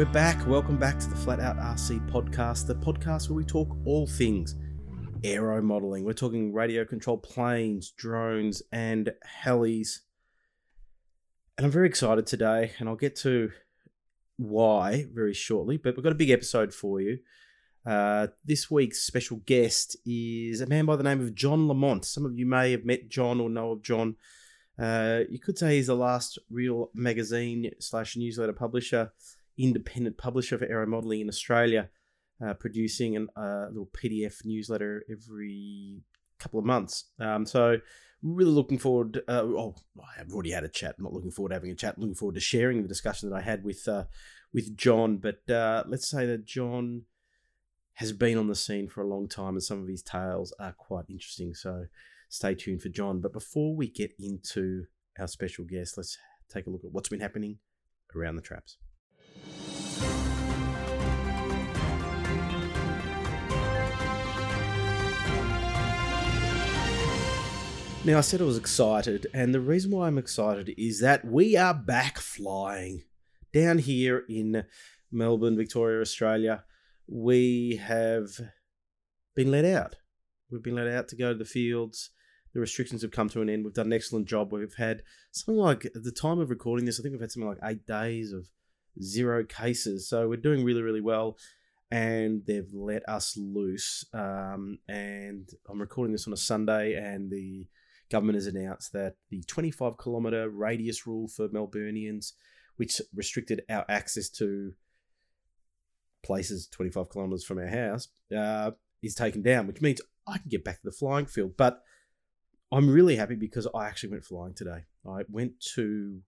We're back. Welcome back to the Flat Out RC podcast, the podcast where we talk all things aero modeling. We're talking radio controlled planes, drones, and helis. And I'm very excited today, and I'll get to why very shortly, but we've got a big episode for you. Uh, this week's special guest is a man by the name of John Lamont. Some of you may have met John or know of John. Uh, you could say he's the last real magazine slash newsletter publisher independent publisher for aero modeling in Australia, uh, producing a uh, little PDF newsletter every couple of months. Um, so really looking forward. Uh, oh, I've already had a chat. I'm not looking forward to having a chat. I'm looking forward to sharing the discussion that I had with uh, with John. But uh, let's say that John has been on the scene for a long time, and some of his tales are quite interesting. So stay tuned for John. But before we get into our special guest, let's take a look at what's been happening around the traps. Now, I said I was excited, and the reason why I'm excited is that we are back flying down here in Melbourne, Victoria, Australia. We have been let out. We've been let out to go to the fields. The restrictions have come to an end. We've done an excellent job. We've had something like, at the time of recording this, I think we've had something like eight days of zero cases. So we're doing really, really well. And they've let us loose. Um, and I'm recording this on a Sunday, and the government has announced that the 25 kilometre radius rule for Melburnians, which restricted our access to places 25 kilometres from our house, uh, is taken down, which means I can get back to the flying field. But I'm really happy because I actually went flying today. I went to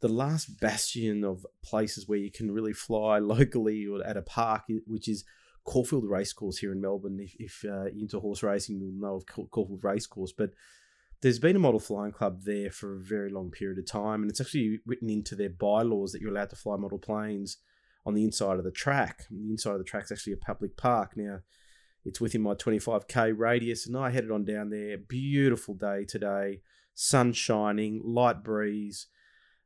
the last bastion of places where you can really fly locally or at a park, which is Caulfield Racecourse here in Melbourne. If, if uh, into horse racing, you'll know of Caulfield Racecourse. But there's been a model flying club there for a very long period of time, and it's actually written into their bylaws that you're allowed to fly model planes on the inside of the track. And the inside of the track is actually a public park. Now, it's within my 25k radius, and I headed on down there. Beautiful day today, sun shining, light breeze.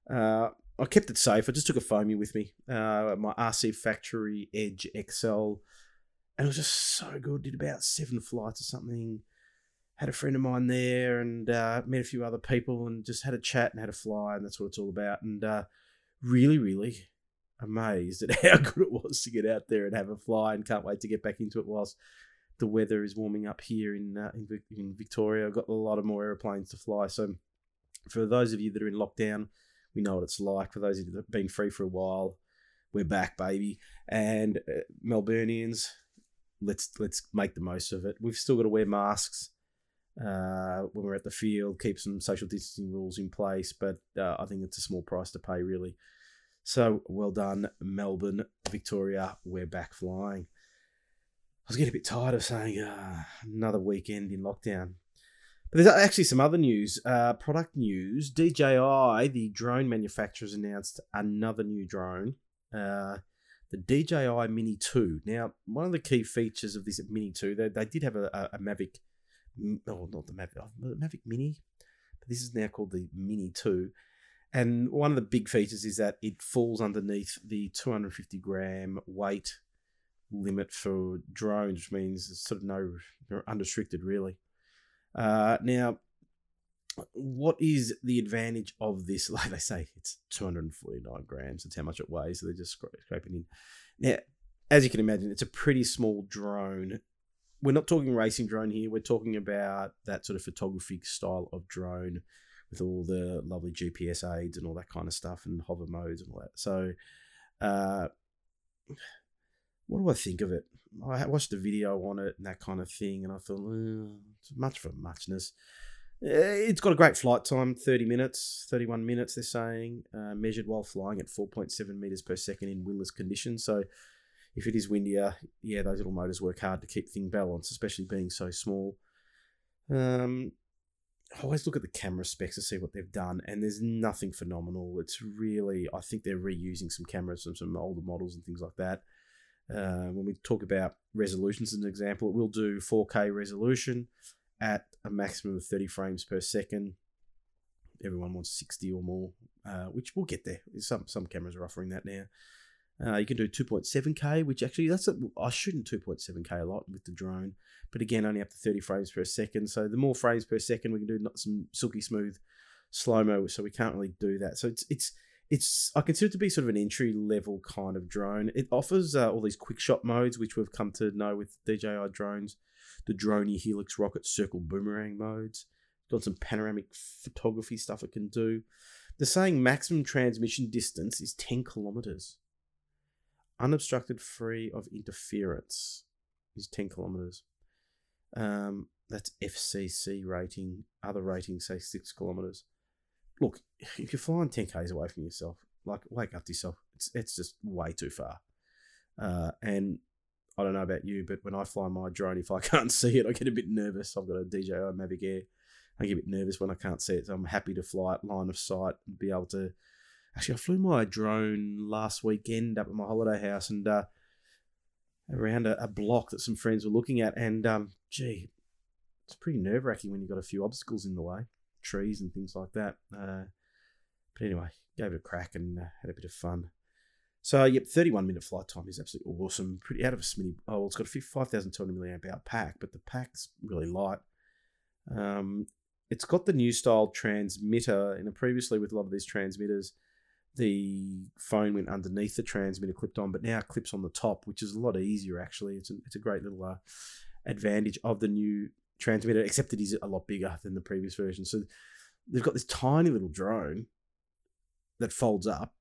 Uh, I kept it safe. I just took a foamy with me, uh, my RC Factory Edge XL, and it was just so good. Did about seven flights or something had a friend of mine there and uh, met a few other people and just had a chat and had a fly and that's what it's all about and uh, really really amazed at how good it was to get out there and have a fly and can't wait to get back into it whilst the weather is warming up here in uh, in, in Victoria. I've got a lot of more aeroplanes to fly. So for those of you that are in lockdown, we know what it's like. For those of you that have been free for a while, we're back, baby. And uh, Melburnians, let's let's make the most of it. We've still got to wear masks uh, when we're at the field, keep some social distancing rules in place, but uh, I think it's a small price to pay, really. So well done, Melbourne, Victoria. We're back flying. I was getting a bit tired of saying uh, another weekend in lockdown. But there's actually some other news, uh, product news. DJI, the drone manufacturers, announced another new drone, uh, the DJI Mini 2. Now, one of the key features of this Mini 2, they, they did have a, a, a Mavic oh, not the Mavic, oh, Mavic Mini, but this is now called the Mini 2. And one of the big features is that it falls underneath the 250 gram weight limit for drones, which means it's sort of no unrestricted really. Uh, now, what is the advantage of this? Like they say, it's 249 grams. That's how much it weighs. So they're just scraping in. Now, as you can imagine, it's a pretty small drone we're not talking racing drone here. We're talking about that sort of photography style of drone with all the lovely GPS aids and all that kind of stuff and hover modes and all that. So, uh, what do I think of it? I watched a video on it and that kind of thing, and I thought, it's much for muchness. Eh, it's got a great flight time 30 minutes, 31 minutes, they're saying, uh, measured while flying at 4.7 meters per second in windless conditions. So, if it is windier, yeah, those little motors work hard to keep things balanced, especially being so small. Um, I always look at the camera specs to see what they've done, and there's nothing phenomenal. It's really, I think they're reusing some cameras from some older models and things like that. Uh, when we talk about resolutions, as an example, it will do 4K resolution at a maximum of 30 frames per second. Everyone wants 60 or more, uh, which we'll get there. Some some cameras are offering that now. Uh, you can do 2.7k, which actually that's a, I shouldn't 2.7k a lot with the drone, but again only up to 30 frames per second. So the more frames per second, we can do not some silky smooth slow mo. So we can't really do that. So it's it's it's I consider it to be sort of an entry level kind of drone. It offers uh, all these quick shot modes, which we've come to know with DJI drones, the Dronie Helix rocket circle boomerang modes. Got some panoramic photography stuff it can do. They're saying maximum transmission distance is 10 kilometers. Unobstructed, free of interference is 10 kilometers. Um, that's FCC rating. Other ratings say 6 kilometers look, if you're flying 10 k's away from yourself, like wake up to yourself. It's it's just way too far. Uh, and I don't know about you, but when I fly my drone, if I can't see it, I get a bit nervous. I've got a DJI Mavic Air. I get a bit nervous when I can't see it, so I'm happy to fly it line of sight and be able to. Actually, I flew my drone last weekend up at my holiday house and uh, around a, a, block that some friends were looking at, and um, gee, it's pretty nerve wracking when you've got a few obstacles in the way trees and things like that. Uh, but anyway, gave it a crack and uh, had a bit of fun. So, yep, 31 minute flight time is absolutely awesome. Pretty out of a smitty. Oh, well, it's got a 5,200 milliamp hour pack, but the pack's really light. Um, it's got the new style transmitter. And previously, with a lot of these transmitters, the phone went underneath the transmitter clipped on, but now it clips on the top, which is a lot easier actually. It's a, it's a great little uh, advantage of the new transmitter, except that he's a lot bigger than the previous version. So they've got this tiny little drone that folds up,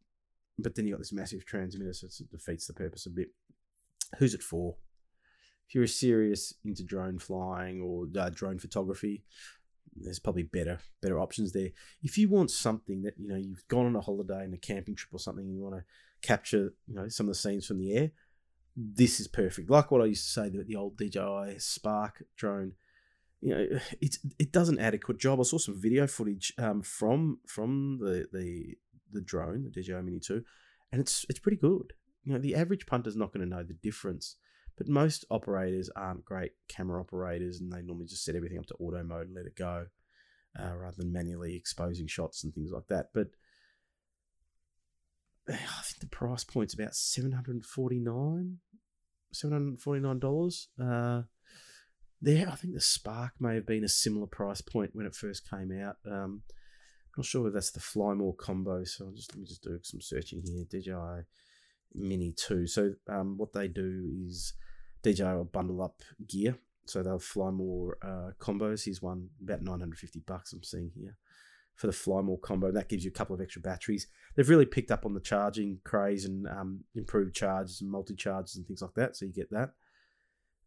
but then you got this massive transmitter, so it defeats the purpose a bit. Who's it for? If you're serious into drone flying or uh, drone photography, there's probably better better options there. If you want something that you know you've gone on a holiday and a camping trip or something, and you want to capture you know some of the scenes from the air, this is perfect. Like what I used to say that the old DJI Spark drone you know, it's it does an adequate job. I saw some video footage um, from from the the the drone, the DJI Mini Two, and it's it's pretty good. You know, the average punter's not going to know the difference, but most operators aren't great camera operators, and they normally just set everything up to auto mode and let it go, uh, rather than manually exposing shots and things like that. But I think the price point's about seven hundred forty nine, seven hundred forty nine dollars. Uh, there, I think the Spark may have been a similar price point when it first came out. Um, not sure whether that's the Flymore combo. So I'll just let me just do some searching here. DJI Mini Two. So um, what they do is DJI will bundle up gear. So they'll Flymore uh, combos. Here's one about 950 bucks. I'm seeing here for the fly more combo. That gives you a couple of extra batteries. They've really picked up on the charging craze and um, improved charges and multi charges and things like that. So you get that.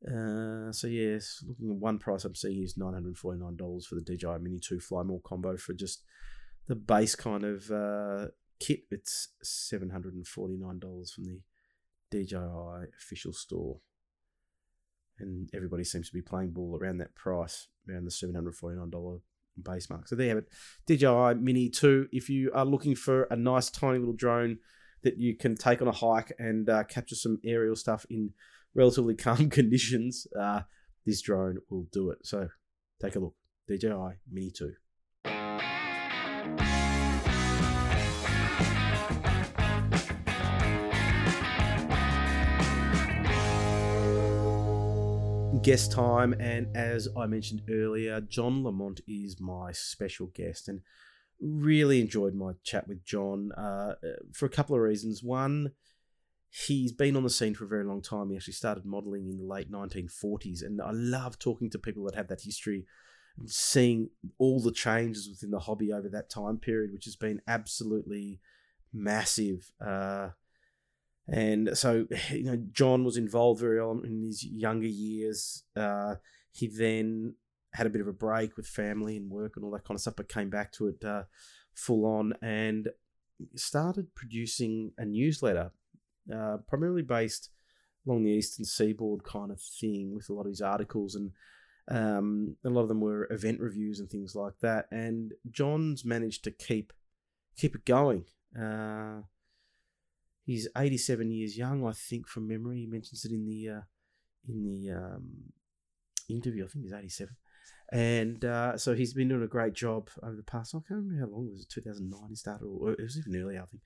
Uh, so yes, looking at one price I'm seeing is nine hundred forty nine dollars for the DJI Mini Two Fly More combo for just the base kind of uh, kit. It's seven hundred and forty nine dollars from the DJI official store, and everybody seems to be playing ball around that price, around the seven hundred forty nine dollar base mark. So there you have it, DJI Mini Two. If you are looking for a nice tiny little drone that you can take on a hike and uh, capture some aerial stuff in relatively calm conditions, uh, this drone will do it. So take a look. DJI Mini 2. Guest time and as i mentioned earlier john lamont is my special guest and really enjoyed my chat with john uh, for a couple of reasons one he's been on the scene for a very long time. He actually started modeling in the late 1940s, and I love talking to people that have that history, seeing all the changes within the hobby over that time period, which has been absolutely massive. Uh, and so, you know, John was involved very early in his younger years. Uh, he then had a bit of a break with family and work and all that kind of stuff, but came back to it uh, full on and started producing a newsletter uh, primarily based along the eastern seaboard kind of thing with a lot of his articles and um, a lot of them were event reviews and things like that. And John's managed to keep keep it going. Uh, he's 87 years young, I think, from memory. He mentions it in the uh, in the um, interview. I think he's 87. And uh, so he's been doing a great job over the past. I can't remember how long it was. 2009 he started, or it was even earlier, I think.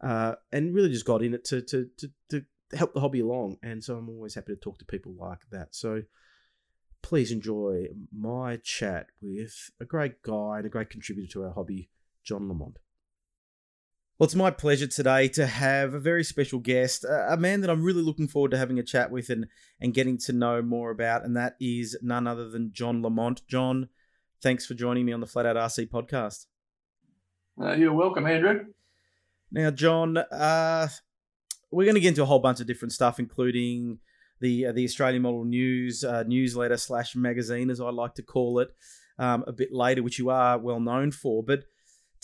uh, and really just got in it to, to to to help the hobby along. And so I'm always happy to talk to people like that. So please enjoy my chat with a great guy and a great contributor to our hobby, John Lamont. Well, it's my pleasure today to have a very special guest, a man that I'm really looking forward to having a chat with and, and getting to know more about, and that is none other than John Lamont. John, thanks for joining me on the Flat Out RC podcast. Uh, you're welcome, Andrew. Now, John, uh, we're going to get into a whole bunch of different stuff, including the uh, the Australian Model News uh, newsletter slash magazine, as I like to call it, um, a bit later, which you are well known for. But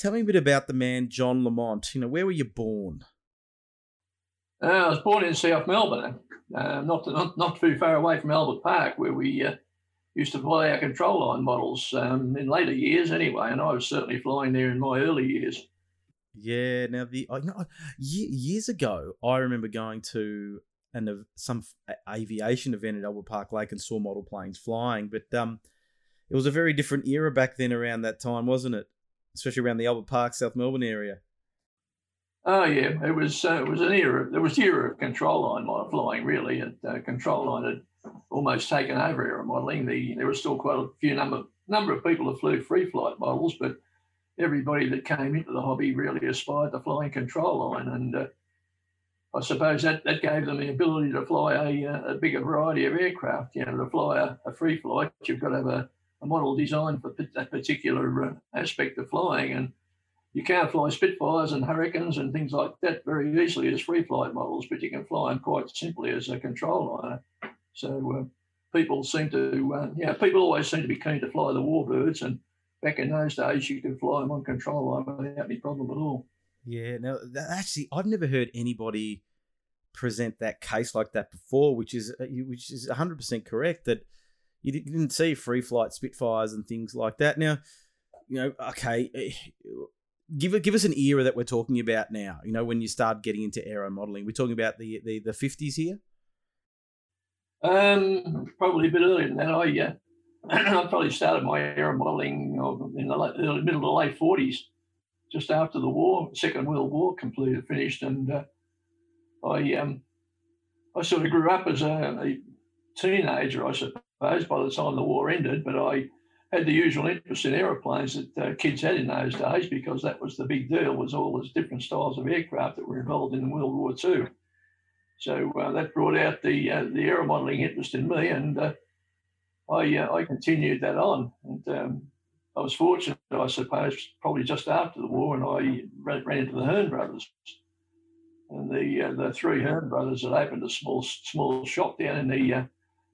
Tell me a bit about the man John Lamont. You know, where were you born? Uh, I was born in South Melbourne, uh, not, not not too far away from Albert Park, where we uh, used to fly our control line models um, in later years, anyway. And I was certainly flying there in my early years. Yeah. Now the know, years ago, I remember going to an some aviation event at Albert Park Lake and saw model planes flying, but um, it was a very different era back then around that time, wasn't it? Especially around the Albert Park, South Melbourne area. Oh yeah, it was uh, it was an era. There was the era of control line flying really, and uh, control line had almost taken over aero modelling. The there was still quite a few number number of people that flew free flight models, but everybody that came into the hobby really aspired to flying control line, and uh, I suppose that, that gave them the ability to fly a, uh, a bigger variety of aircraft. You know, to fly a, a free flight, you've got to have a a model designed for that particular uh, aspect of flying. And you can't fly Spitfires and Hurricanes and things like that very easily as free flight models, but you can fly them quite simply as a control liner. So uh, people seem to, uh, yeah, people always seem to be keen to fly the warbirds. And back in those days, you could fly them on control line without any problem at all. Yeah, now actually, I've never heard anybody present that case like that before, which is uh, which is 100% correct. That you didn't see free flight Spitfires and things like that. Now, you know, okay, eh, give give us an era that we're talking about now. You know, when you start getting into aero modeling, we're talking about the the the fifties here. Um, probably a bit earlier than that. I yeah, I probably started my aero modeling in the late, middle to late forties, just after the war, Second World War completed, finished, and uh, I um, I sort of grew up as a, a teenager, I suppose by the time the war ended. But I had the usual interest in aeroplanes that uh, kids had in those days because that was the big deal, was all those different styles of aircraft that were involved in World War II. So uh, that brought out the uh, the aero modelling interest in me, and uh, I uh, I continued that on. And um, I was fortunate, I suppose, probably just after the war, and I ran, ran into the Hearn brothers, and the uh, the three Hearn brothers had opened a small small shop down in the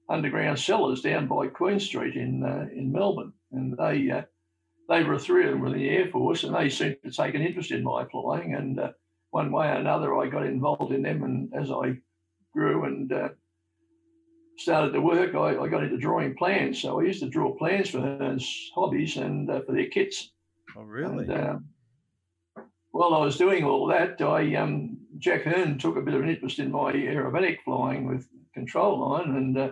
underground cellars down by Queen Street in uh, in Melbourne, and they uh, they were three of them were in the Air Force, and they seemed to take an interest in my flying, and uh, one way or another, I got involved in them, and as I grew and uh, started to work, I, I, got into drawing plans. So I used to draw plans for Hearn's hobbies and uh, for their kits. Oh, really? And, um, while I was doing all that, I um, Jack Hearn took a bit of an interest in my aerobatic flying with control line, and uh,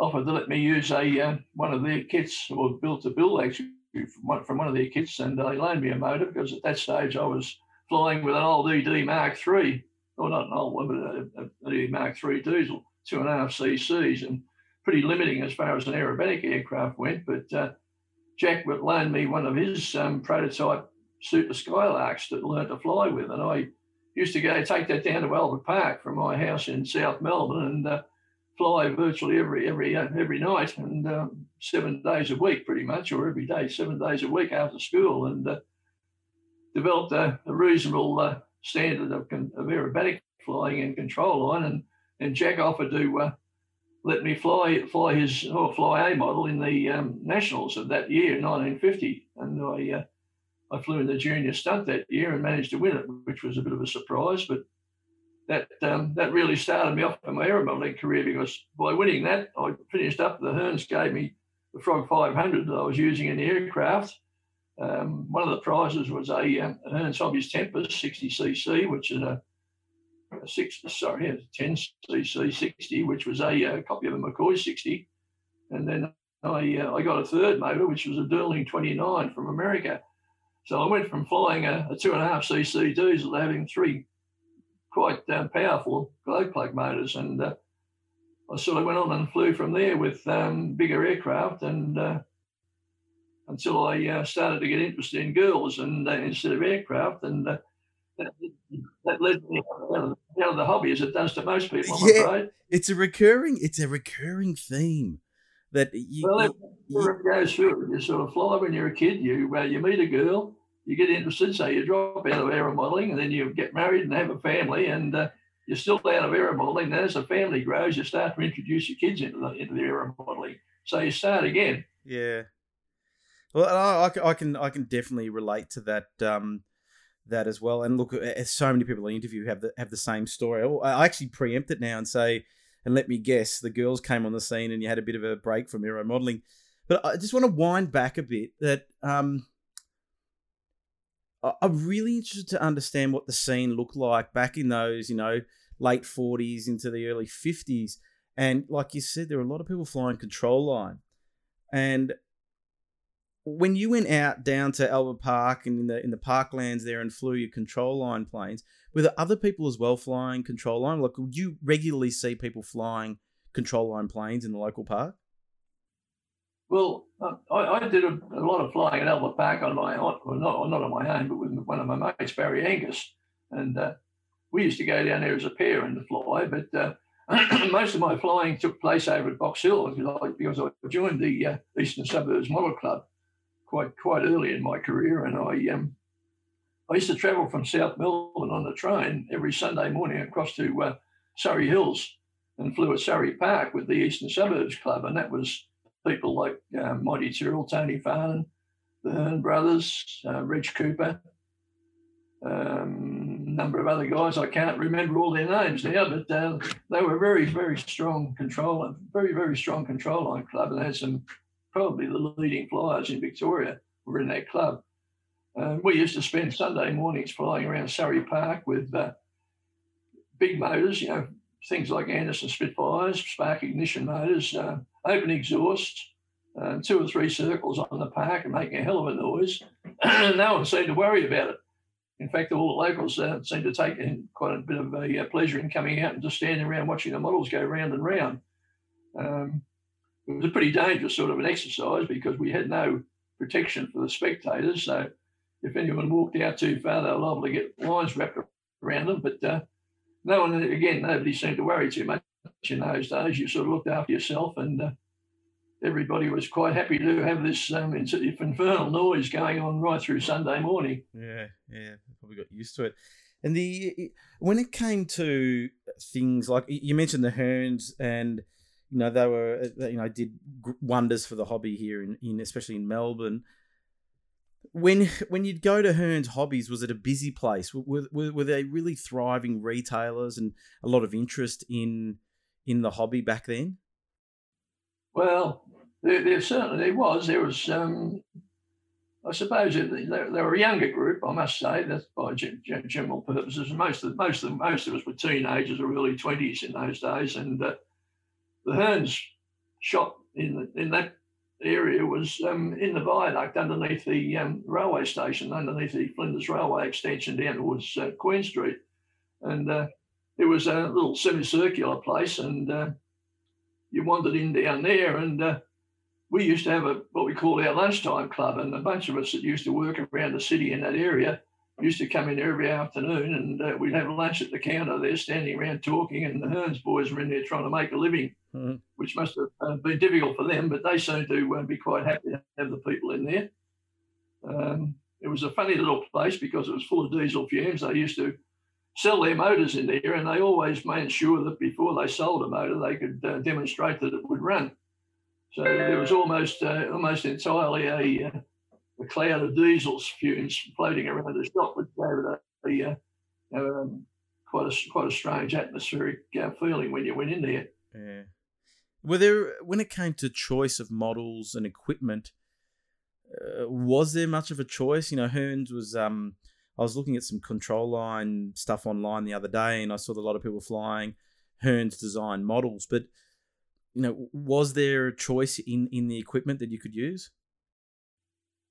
offered to let me use a uh, one of their kits, or built a build actually from one, from one of their kits, and they loaned me a motor because at that stage I was flying with an old ED Mark III, or not an old one, but an ED Mark III diesel, two and a half cc's, and pretty limiting as far as an aerobatic aircraft went. But uh, Jack would loan me one of his um, prototype Super Skylarks that learned to fly with, and I used to go take that down to Albert Park from my house in South Melbourne and uh, fly virtually every every uh, every night and um, seven days a week, pretty much, or every day, seven days a week after school, and uh, developed a, a reasonable uh, standard of, of aerobatic flying and control line. And, and Jack offered to uh, let me fly fly his or fly a model in the um, nationals of that year, 1950, and I. Uh, I flew in the junior stunt that year and managed to win it, which was a bit of a surprise. But that um, that really started me off in my aeromodeling career because by winning that, I finished up. The Hearns gave me the Frog 500 that I was using in the aircraft. Um, one of the prizes was a, um, Hearns Hobbies Tempest 60cc, which is a, a six, sorry, a 10cc 60, which was a, a, copy of a McCoy 60. And then I, uh, I got a third motor, which was a Dooling 29 from America. So I went from flying a, a two and a half cc diesel to having three quite um, powerful glow plug motors, and uh, I sort of went on and flew from there with um, bigger aircraft, and uh, until I uh, started to get interested in girls and uh, instead of aircraft, and uh, that, that, led me out of the hobby as it does to most people. I'm yeah, afraid. it's a recurring, it's a recurring theme that you, well, it, you, goes through. You sort of fly when you're a kid. You uh, you meet a girl, you get interested, so you drop out of aeromodeling, and then you get married and have a family, and uh, you're still out of aeromodeling. And as the family grows, you start to introduce your kids into the into the aeromodeling. So you start again. Yeah. Well, I, I, can I can definitely relate to that um, that as well. And look, so many people I interview have the have the same story. I actually preempt it now and say, and let me guess, the girls came on the scene and you had a bit of a break from aeromodeling. But I just want to wind back a bit. That um, I'm really interested to understand what the scene looked like back in those, you know, late 40s into the early 50s. And like you said, there were a lot of people flying control line. And when you went out down to Albert Park and in the in the parklands there and flew your control line planes, were there other people as well flying control line? Like, would you regularly see people flying control line planes in the local park? Well, I, I, did a, a, lot of flying at Albert Park on my own, well, not, not on my own, but with one of my mates, Barry Angus. And uh, we used to go down there as a pair and fly. But uh, most of my flying took place over at Box Hill because I joined the uh, Eastern Suburbs Model Club quite quite early in my career. And I um, I used to travel from South Melbourne on the train every Sunday morning across to uh, Surrey Hills and flew at Surrey Park with the Eastern Suburbs Club. And that was people like uh, Monty Tyrrell, Tony Farnan, the Hearn brothers, uh, Reg Cooper, um, a number of other guys. I can't remember all their names now, but uh, they were very, very strong control, very, very strong control line club, and had some probably the leading flyers in Victoria were in that club. Uh, we used to spend Sunday mornings flying around Surrey Park with uh, big motors, you know, things like Anderson Spitfires, spark ignition motors, uh, open exhaust, uh, two or three circles on the park and making a hell of a noise. no one seemed to worry about it. In fact, all the locals uh, seemed to take quite a bit of a uh, pleasure in coming out and just standing around watching the models go round and round. Um, it was a pretty dangerous sort of an exercise because we had no protection for the spectators. So if anyone walked out too far, they were liable to get lines wrapped around them. But uh, no one, again, nobody seemed to worry too much in those days. You sort of looked after yourself, and uh, everybody was quite happy to have this um, infernal noise going on right through Sunday morning. Yeah, yeah, probably got used to it. And the when it came to things like you mentioned the Hearns, and you know they were uh, you know did wonders for the hobby here in, in especially in Melbourne when when you'd go to Hearn's Hobbies, was it a busy place? Were, were, were they really thriving retailers and a lot of interest in in the hobby back then? Well, there, there certainly was. There was, um, I suppose, they, they were a younger group. I must say that's by general purposes. Most of most of most of us were teenagers or early twenties in those days, and uh, the Hearns shop in in that area was um, in the viaduct underneath the um, railway station, underneath the Flinders Railway extension down towards uh, Queen Street. And uh, it was a little semicircular place, and uh, you wandered in down there. And uh, we used to have a what we called our lunchtime club, and a bunch of us that used to work around the city in that area used to come in every afternoon and uh, we'd have lunch at the counter there, standing around talking, and the Hearns boys were in there trying to make a living, mm-hmm. which must have uh, been difficult for them, but they seemed to uh, be quite happy to have the people in there. Um, it was a funny little place because it was full of diesel fumes. They used to sell their motors in there, and they always made sure that before they sold a motor, they could uh, demonstrate that it would run. So there was almost uh, almost entirely a uh, a cloud of diesel fumes floating around the shop, which gave it a, um, quite a quite a strange atmospheric uh, feeling when you went in there. Yeah. Were there when it came to choice of models and equipment? Uh, was there much of a choice? You know, Hearns was. Um, I was looking at some control line stuff online the other day, and I saw a lot of people flying Hearns design models. But you know, was there a choice in in the equipment that you could use?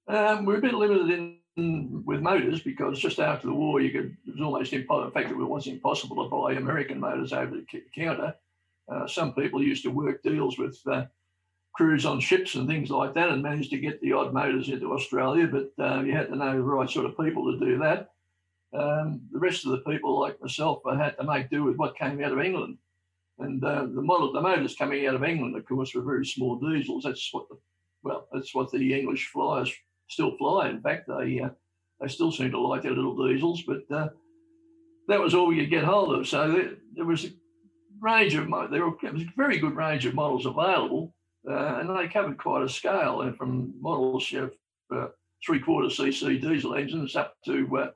Um, we're a bit limited in with motors because just after the war, you could it was almost impossible. In fact, it was impossible to buy American motors over the counter. Uh, some people used to work deals with uh, crews on ships and things like that and managed to get the odd motors into Australia, but uh, you had to know the right sort of people to do that. Um, the rest of the people, like myself, I had to make do with what came out of England. And uh, the model, the motors coming out of England, of course, were very small diesels. That's what the, well, that's what the English flyers still fly. In fact, they uh, they still seem to like their little diesels, but uh, that was all we could get hold of. So there, there was a range of there was a very good range of models available, uh, and they covered quite a scale, and from models you know, uh, three quarter cc diesel engines up to uh,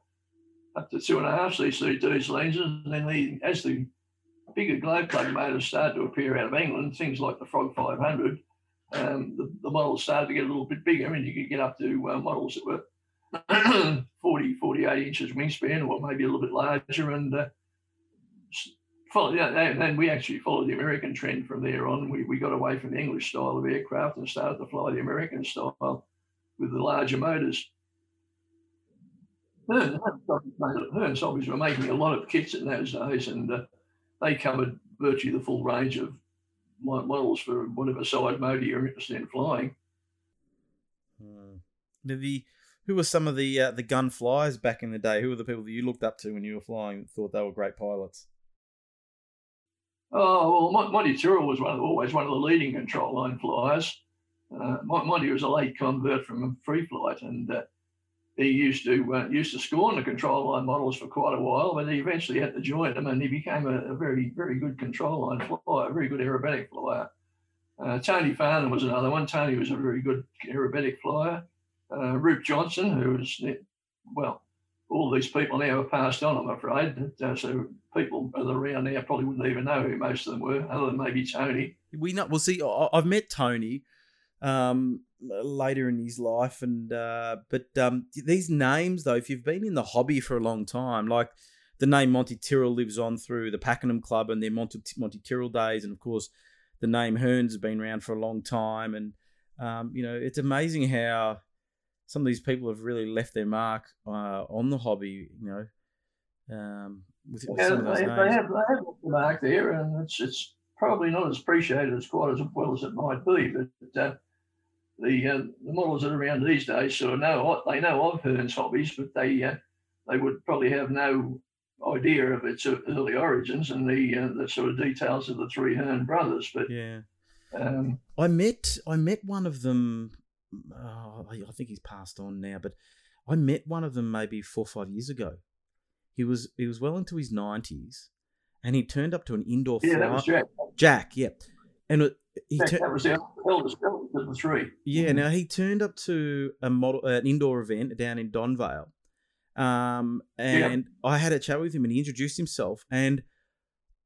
up to two and a half cc diesel engines, and then the, as the bigger glow plug motors started to appear out of England, things like the Frog 500, um, the, the, models started to get a little bit bigger, and you could get up to uh, models that were 40, 48 inches wingspan, or maybe a little bit larger, and uh, follow, yeah, and then we actually followed the American trend from there on. We, we got away from the English style of aircraft and started to fly the American style with the larger motors. Hearn, Hearns obviously were making a lot of kits in those days, and uh, they covered virtually the full range of models for whatever side motor you're interested in flying. Hmm. The who were some of the uh, the gun flyers back in the day? Who were the people that you looked up to when you were flying? Thought they were great pilots. Oh well, Monty Tyrrell was one of always one of the leading control line flyers. Uh, Monty was a late convert from free flight, and uh, he used to uh, used to scorn the control line models for quite a while, but he eventually had to join them, and he became a, a very very good control line flyer, a very good aerobatic flyer. Uh, Tony Farnan was another one. Tony was a very good aerobatic flyer. Uh, Johnson, who was well, all these people now have passed on, I'm afraid. Uh, so people around now probably wouldn't even know who most of them were, other than maybe Tony. We know. Well, see, I've met Tony. Um, later in his life. And uh, but um, these names, though, if you've been in the hobby for a long time, like the name Monty Tyrrell lives on through the Pakenham Club and their Monty, Monty Tyrrell days, and of course, the name Hearns has been around for a long time. And um, you know, it's amazing how some of these people have really left their mark uh, on the hobby. You know. Um, with, with yeah, they, they, have, they have the mark there, and it's it's probably not as appreciated as quite as well as it might be. But uh, the uh, the models that are around these days sort of know they know of Hearn's hobbies, but they uh, they would probably have no idea of its early origins and the uh, the sort of details of the three Hearn brothers. But yeah, um, I met I met one of them. Oh, I think he's passed on now, but I met one of them maybe four or five years ago. He was he was well into his nineties, and he turned up to an indoor. Yeah, that was Jack. Jack, yeah, and he Jack, that was the eldest of the three. Yeah, now he turned up to a model an indoor event down in Donvale, um, and I had a chat with him, and he introduced himself, and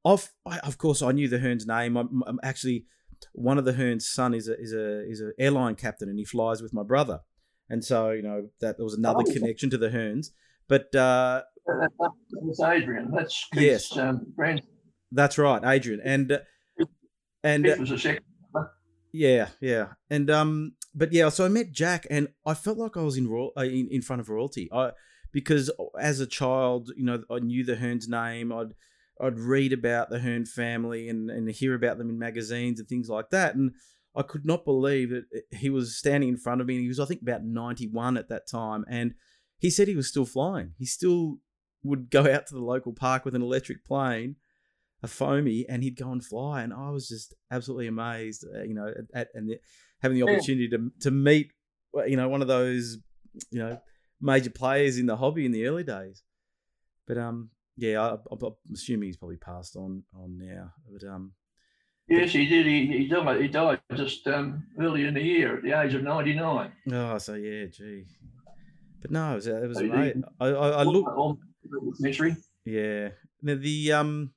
of of course I knew the Hearn's name. I'm, I'm actually one of the Hearn's son is a is a is an airline captain, and he flies with my brother, and so you know that there was another oh, connection to the Hearns. But uh, that's Adrian. That's yes, um, That's right, Adrian, and uh, and it was a second yeah, yeah, and um, but yeah, so I met Jack, and I felt like I was in royal, uh, in, in front of royalty. I because as a child, you know, I knew the Hearn's name. I'd I'd read about the Hearn family and and hear about them in magazines and things like that, and I could not believe that he was standing in front of me. And he was, I think, about ninety one at that time, and he said he was still flying. He still would go out to the local park with an electric plane a foamy and he'd go and fly and I was just absolutely amazed uh, you know at, at and the, having the opportunity to to meet you know one of those you know major players in the hobby in the early days but um yeah I, am assuming he's probably passed on on now but um Yes, he did. He, he died. He died just um, early in the year at the age of ninety nine. Oh, so yeah, gee. But no, it was, it was I, I, I look. Century. Yeah. Now the um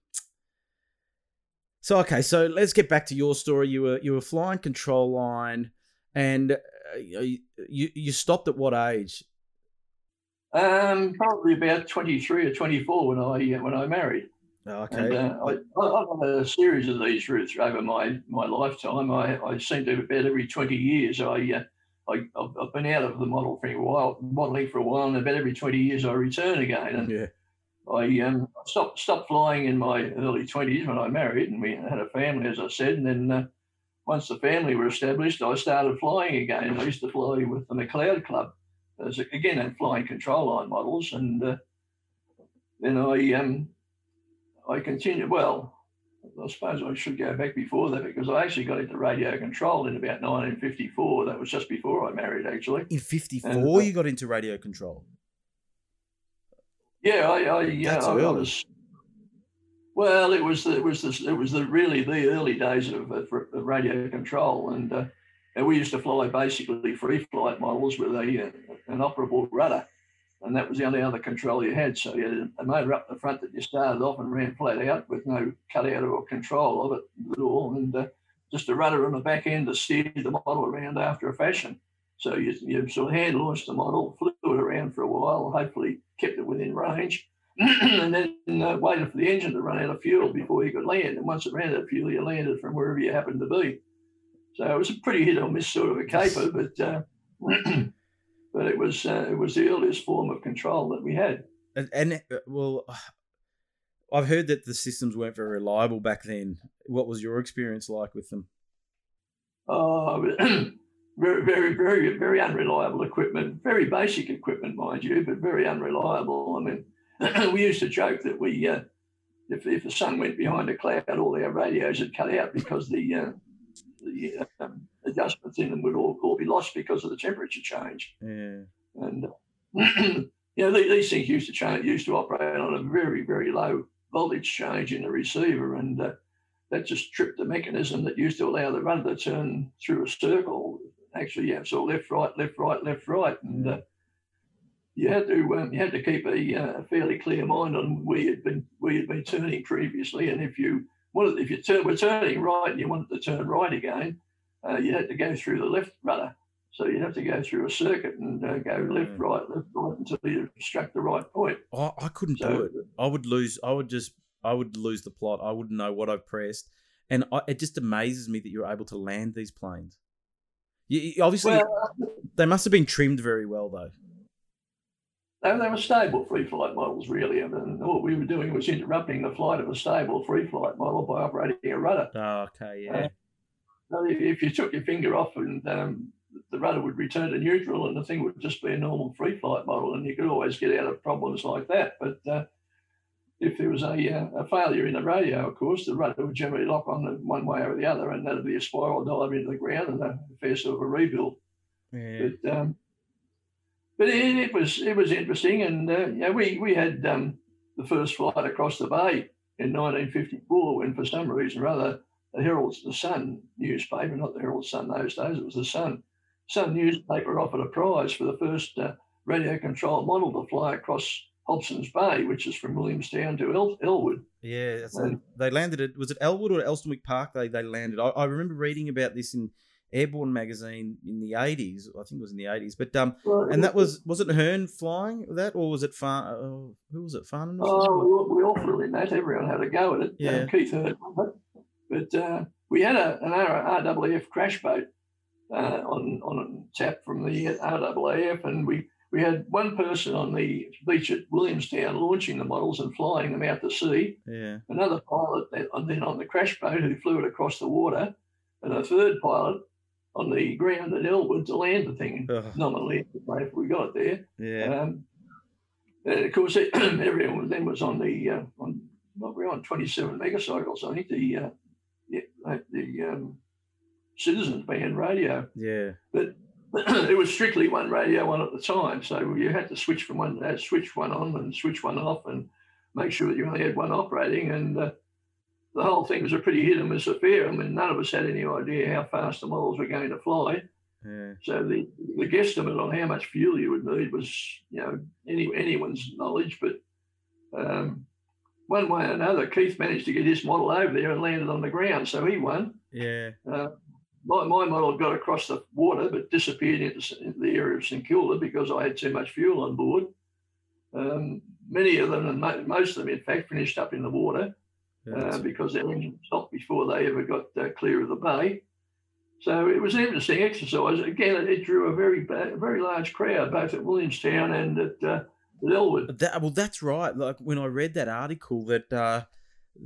so okay, so let's get back to your story. You were you were flying control line, and uh, you you stopped at what age? Um, probably about twenty three or twenty four when I uh, when I married. Oh, okay. And, uh, I, have had a series of these routes over my my lifetime. I, I seem to about every twenty years I uh, I, have been out of the model for a while, modelling for a while, and about every 20 years I return again. And yeah. I um, stopped stopped flying in my early 20s when I married, and we had a family, as I said. And then uh, once the family were established, I started flying again. I used to fly with the McLeod Club, as again, and flying control line models. And uh, then I um, I continued. Well, I suppose I should go back before that because I actually got into radio control in about 1954. That was just before I married, actually. In 54, and, uh, you got into radio control? Yeah, I, I yeah, I, I, was. Well, it was it was the, it was the really the early days of, of radio control, and uh, and we used to fly basically free flight models with a uh, an operable rudder and that was the only other control you had. So you had a motor up the front that you started off and ran flat out with no cutout or control of it at all, and uh, just a rudder on the back end to steer the model around after a fashion. So you, you sort of hand launched the model, flew it around for a while, hopefully kept it within range, and then uh, waited for the engine to run out of fuel before you could land. And once it ran out of fuel, you landed from wherever you happened to be. So it was a pretty hit or miss sort of a caper, but uh, but it was uh, it was the earliest form of control that we had. And, and uh, well, I've heard that the systems weren't very reliable back then. What was your experience like with them? Oh, very, very, very, very unreliable equipment. Very basic equipment, mind you, but very unreliable. I mean, we used to joke that we, uh, if if the sun went behind a cloud, all our radios would cut out because the uh, the um, adjustments in them would all, all be lost because of the temperature change. Yeah. And you know these, things used to change, used to operate on a very very low voltage change in the receiver, and uh, that just tripped the mechanism that used to allow the runner to turn through a circle. Actually, yeah, so left, right, left, right, left, right, and uh, you had to um, you had to keep a, uh, fairly clear mind on where you'd been where you'd been turning previously, and if you wanted if you turn, were turning right and you wanted to turn right again, uh, you had to go through the left rudder. So you'd have to go through a circuit and uh, go left, right, left, right until you struck the right point. I, I couldn't so, do it. I would lose. I would just. I would lose the plot. I wouldn't know what I've pressed, and I, it just amazes me that you're able to land these planes. You, obviously, well, they must have been trimmed very well, though. They, they were stable free flight models, really. And, mean, what we were doing was interrupting the flight of a stable free flight model by operating a rudder. Oh, okay, yeah. Uh, if you took your finger off and um, the rudder would return to neutral and the thing would just be a normal free flight model, and you could always get out of problems like that. But uh, if there was a, uh, a failure in the radio, of course, the rudder would generally lock on the one way or the other, and that'd be a spiral dive into the ground and a fair sort of a rebuild. Yeah. But um, but it, it, was it was interesting, and uh, you know, we we had um, the first flight across the bay in 1954 when, for some reason or other, the Herald, the Sun newspaper, not the Herald Sun those days, it was the Sun, Sun newspaper offered a prize for the first uh, radio control model to fly across Hobson's Bay, which is from Williamstown to El- Elwood. Yeah, they landed it. Was it Elwood or Elsternwick Park? They they landed. I, I remember reading about this in Airborne magazine in the eighties. I think it was in the eighties. But um, well, and that was was it Hearn flying that, or was it Far? Uh, who was it? Farnan? Oh, we all flew in that. Everyone had a go at it. Yeah, um, Keith Hearn. But uh, we had a, an RAAF crash boat uh, on on tap from the RAAF, and we we had one person on the beach at Williamstown launching the models and flying them out to sea. Yeah. Another pilot then on the crash boat who flew it across the water, and a third pilot on the ground at Elwood to land the thing. Ugh. Nominally, if we got it there. Yeah. Um, and of course, everyone then was on the uh, on what we're on 27 megacycles. I think the uh, the, the um, Citizens band radio. Yeah. But it was strictly one radio one at the time, so you had to switch from one, uh, switch one on and switch one off, and make sure that you only had one operating. And uh, the whole thing was a pretty hit and miss affair. I mean, none of us had any idea how fast the models were going to fly. Yeah. So the the guesstimate on how much fuel you would need was, you know, any anyone's knowledge. But um, one way or another, Keith managed to get his model over there and landed on the ground, so he won. Yeah. Uh, my, my model got across the water but disappeared into, into, the area of St Kilda because I had too much fuel on board. Um, many of them, and mo- most of them, in fact, finished up in the water uh, because their engine stopped before they ever got uh, clear of the bay. So it was an interesting exercise. Again, it drew a very very large crowd, both at Williamstown and at, uh, at Elwood. That, well, that's right. Like when I read that article, that uh,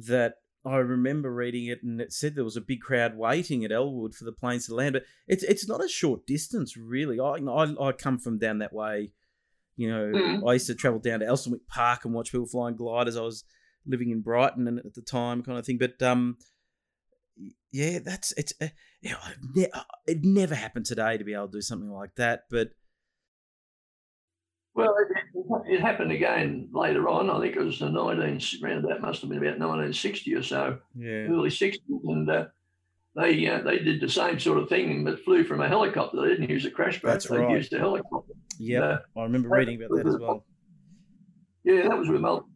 that I remember reading it, and it said there was a big crowd waiting at Elwood for the planes to land. But it's it's not a short distance, really. I I, I come from down that way. You know, mm. I used to travel down to Elsternwick Park and watch people flying gliders. I was living in Brighton and at the time, kind of thing. But um, yeah, that's it's uh, you know, uh, it never happened today to be able to do something like that. But well, it, it, happened again later on. I think it was the 19 around that must have been about 1960 or so, yeah, early 60s, and uh, they uh, they did the same sort of thing, but flew from a helicopter. They didn't use a crash boat. That's they right. used a helicopter. Yeah, uh, I remember reading about that as well. Yeah, that was with multi,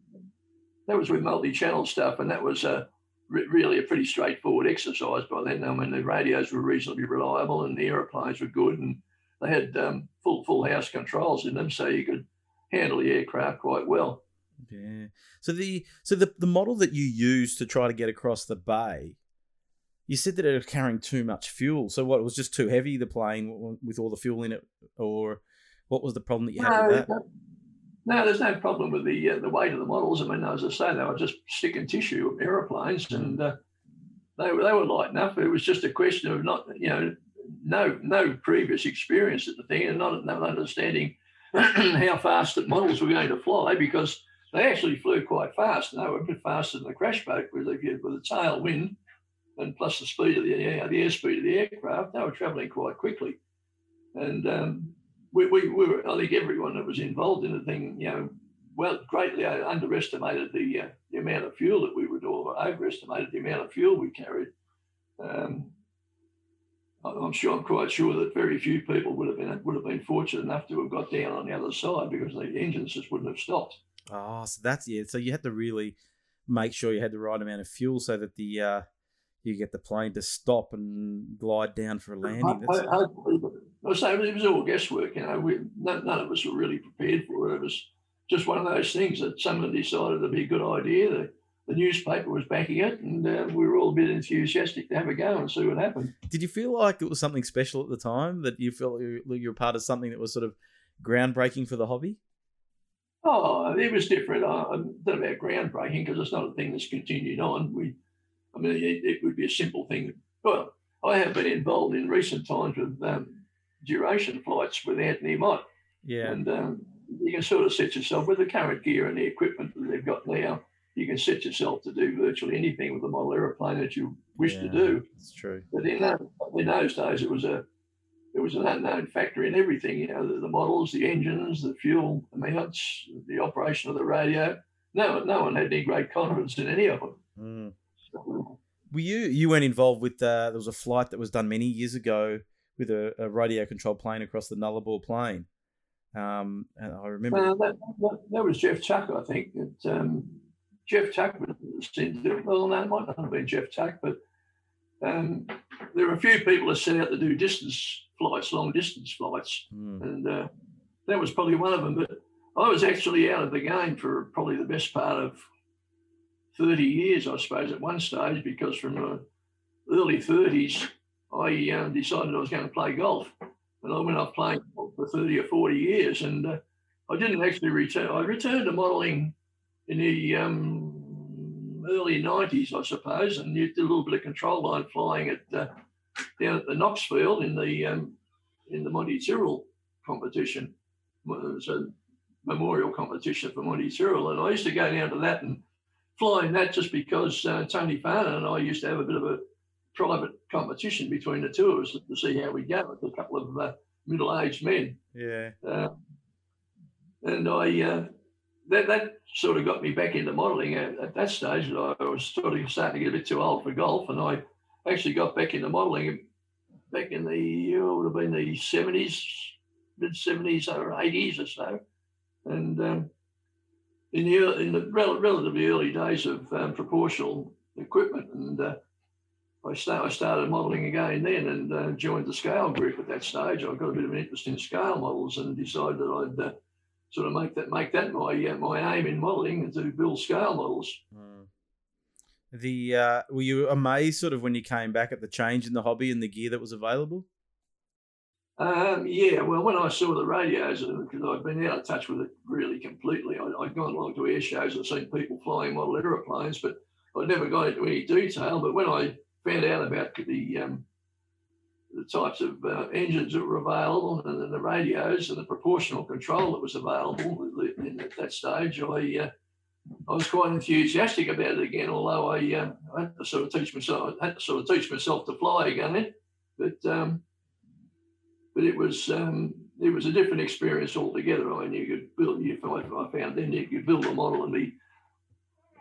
that was with multi-channel stuff, and that was re- really a pretty straightforward exercise by then. I mean, the radios were reasonably reliable, and the aeroplanes were good, and they had um, full full house controls in them, so you could handle the aircraft quite well. Yeah. So the so the the model that you used to try to get across the bay, you said that it was carrying too much fuel. So what? It was just too heavy the plane with all the fuel in it, or what was the problem that you had no, with that? No, there's no problem with the uh, the weight of the models. I mean, as I say, they were just stick and tissue aeroplanes, and uh, they were they were light enough. It was just a question of not, you know, no no previous experience at the thing, and not not understanding how fast the models were going to fly because they actually flew quite fast. And they were a bit faster than the crash boat with, with the tailwind and plus the speed of the air, the airspeed of the aircraft. They were travelling quite quickly, and um, we, we, we, were. I think everyone that was involved in the thing, you know, well, greatly underestimated the uh, the amount of fuel that we would, or overestimated the amount of fuel we carried. Um, I'm sure I'm quite sure that very few people would have been would have been fortunate enough to have got down on the other side because the engines just wouldn't have stopped. Oh, so that's yeah. So you had to really make sure you had the right amount of fuel so that the uh, you get the plane to stop and glide down for a landing. I, I, I, say it was all guesswork. You know, we, none, none, of us were really prepared for it. It was just one of those things that someone decided to be a good idea the newspaper was backing it, and uh, we were all a bit enthusiastic to have a go and see what happened. Did you feel like it was something special at the time that you felt you were part of something that was sort of groundbreaking for the hobby? Oh, it was different. I, I don't know about groundbreaking because it's not a thing that's continued on. We, I mean, it, it, would be a simple thing. Well, I have been involved in recent times with um, duration flights with Anthony Mott. Yeah. And um, you can sort of set yourself with the current gear and the equipment that they've got now you can set yourself to do virtually anything with a model aeroplane that you wish yeah, to do. That's true. But in, that, in those days, it was a it was an unknown factor in everything. You know, the, the models, the engines, the fuel amounts, the operation of the radio. No, no one had any great confidence in any of them. Mm. So, Were you you weren't involved with? Uh, there was a flight that was done many years ago with a, a radio controlled plane across the Nullarbor Plain. Um, and I remember uh, that, that, that, was Jeff Chuck, I think. It, um, Jeff Tuck seemed to, do well, no, it might not have been Jeff Tuck, but um, there were a few people that set out to do distance flights, long distance flights, mm. and uh, that was probably one of them. But I was actually out of the game for probably the best part of 30 years, I suppose, at one stage, because from the early 30s, I um, decided I was going to play golf. And I went off playing golf for 30 or 40 years, and uh, I didn't actually return. I returned to modelling in the um, early 90s, I suppose, and you did a little bit of control line flying at uh, down at the Knoxfield in the um, in the Monty Tyrrell competition. It was a memorial competition for Monty Tyrrell, and I used to go down to that and fly in that just because uh, Tony Farnan and I used to have a bit of a private competition between the two of us to see how we go with a couple of uh, middle-aged men. Yeah. Uh, and I uh, that, that sort of got me back into modelling at, at, that stage. I was sort of starting to get a bit too old for golf, and I actually got back into modelling back in the it would have been the seventies, mid seventies or eighties or so, and um, in the in the rel- relatively early days of um, proportional equipment, and uh, I, start, I started modelling again then, and uh, joined the scale group at that stage. I got a bit of an interest in scale models, and decided that I'd uh, sort of make that make that my uh, my aim in modelling and to build scale models. Mm. The uh, were you amazed sort of when you came back at the change in the hobby and the gear that was available? Um, yeah, well, when I saw the radios, because I'd been out of touch with it really completely, I, had gone along to air shows and seen people flying model aeroplanes, but I'd never got into any detail. But when I found out about the um, the types of uh, engines that were available and the radios and the proportional control that was available at that stage, I uh, I was quite enthusiastic about it again. Although I, uh, I had to sort of teach myself, I had to sort of teach myself to fly again. But um, but it was um, it was a different experience altogether. I mean, you could build. You, I found then you could build a model and be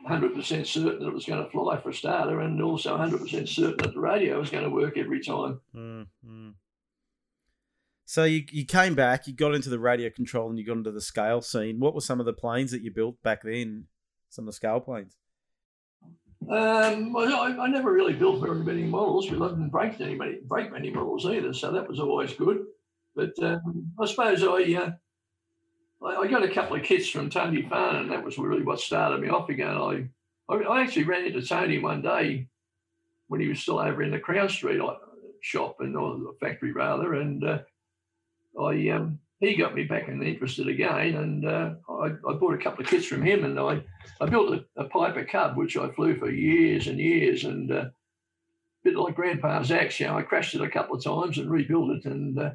100% certain that it was going to fly for a starter, and also 100% certain that the radio was going to work every time. Mm-hmm. So you, you came back, you got into the radio control, and you got into the scale scene. What were some of the planes that you built back then? Some of the scale planes. Um, well, I, I, never really built very many models I didn't break any many, break many models either, so that was always good. But um, I suppose I, uh, I, got a couple of kits from Tony Farn, and that was really what started me off again. I I, actually ran into Tony one day when he was still over in the Crown Street shop and or the factory rather, and uh, I um, he got me back and interested again, and uh, I, I, bought a couple of kits from him, and I, I built a, a Piper Cub, which I flew for years and years, and uh, a bit like Grandpa's axe, you know, I crashed it a couple of times and rebuilt it, and uh,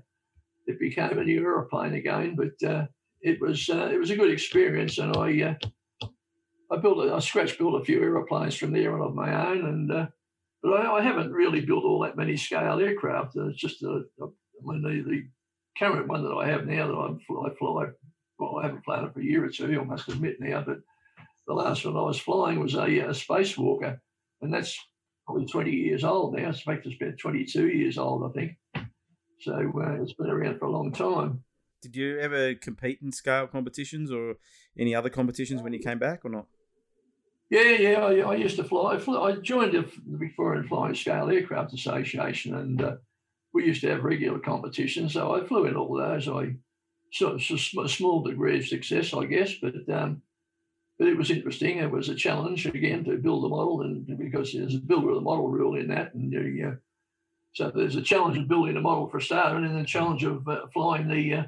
it became a new aeroplane again. But uh, it was uh, it was a good experience, and I uh, I built a, I scratch built a few aeroplanes from there on of my own, and but I, I, haven't really built all that many scale aircraft. It's just a, a I mean, the, the current one that I have now that I'm, I fly, well, I haven't flown it for a year or two, I must admit now, but the last one I was flying was a, a spacewalker, and that's probably 20 years old now. In fact, it's about 22 years old, I think. So uh, it's been around for a long time. Did you ever compete in scale competitions or any other competitions when you came back or not? Yeah, yeah, I, I used to fly. I, joined the Victorian Flying Scale Aircraft Association, and uh, we used to have regular competitions, so I flew in all those. I sort of a small degree of success, I guess, but um, but it was interesting. It was a challenge again to build the model, and because there's a builder of the model rule in that, and you, uh, so there's a challenge of building a model for a starter, and then the challenge of uh, flying the uh,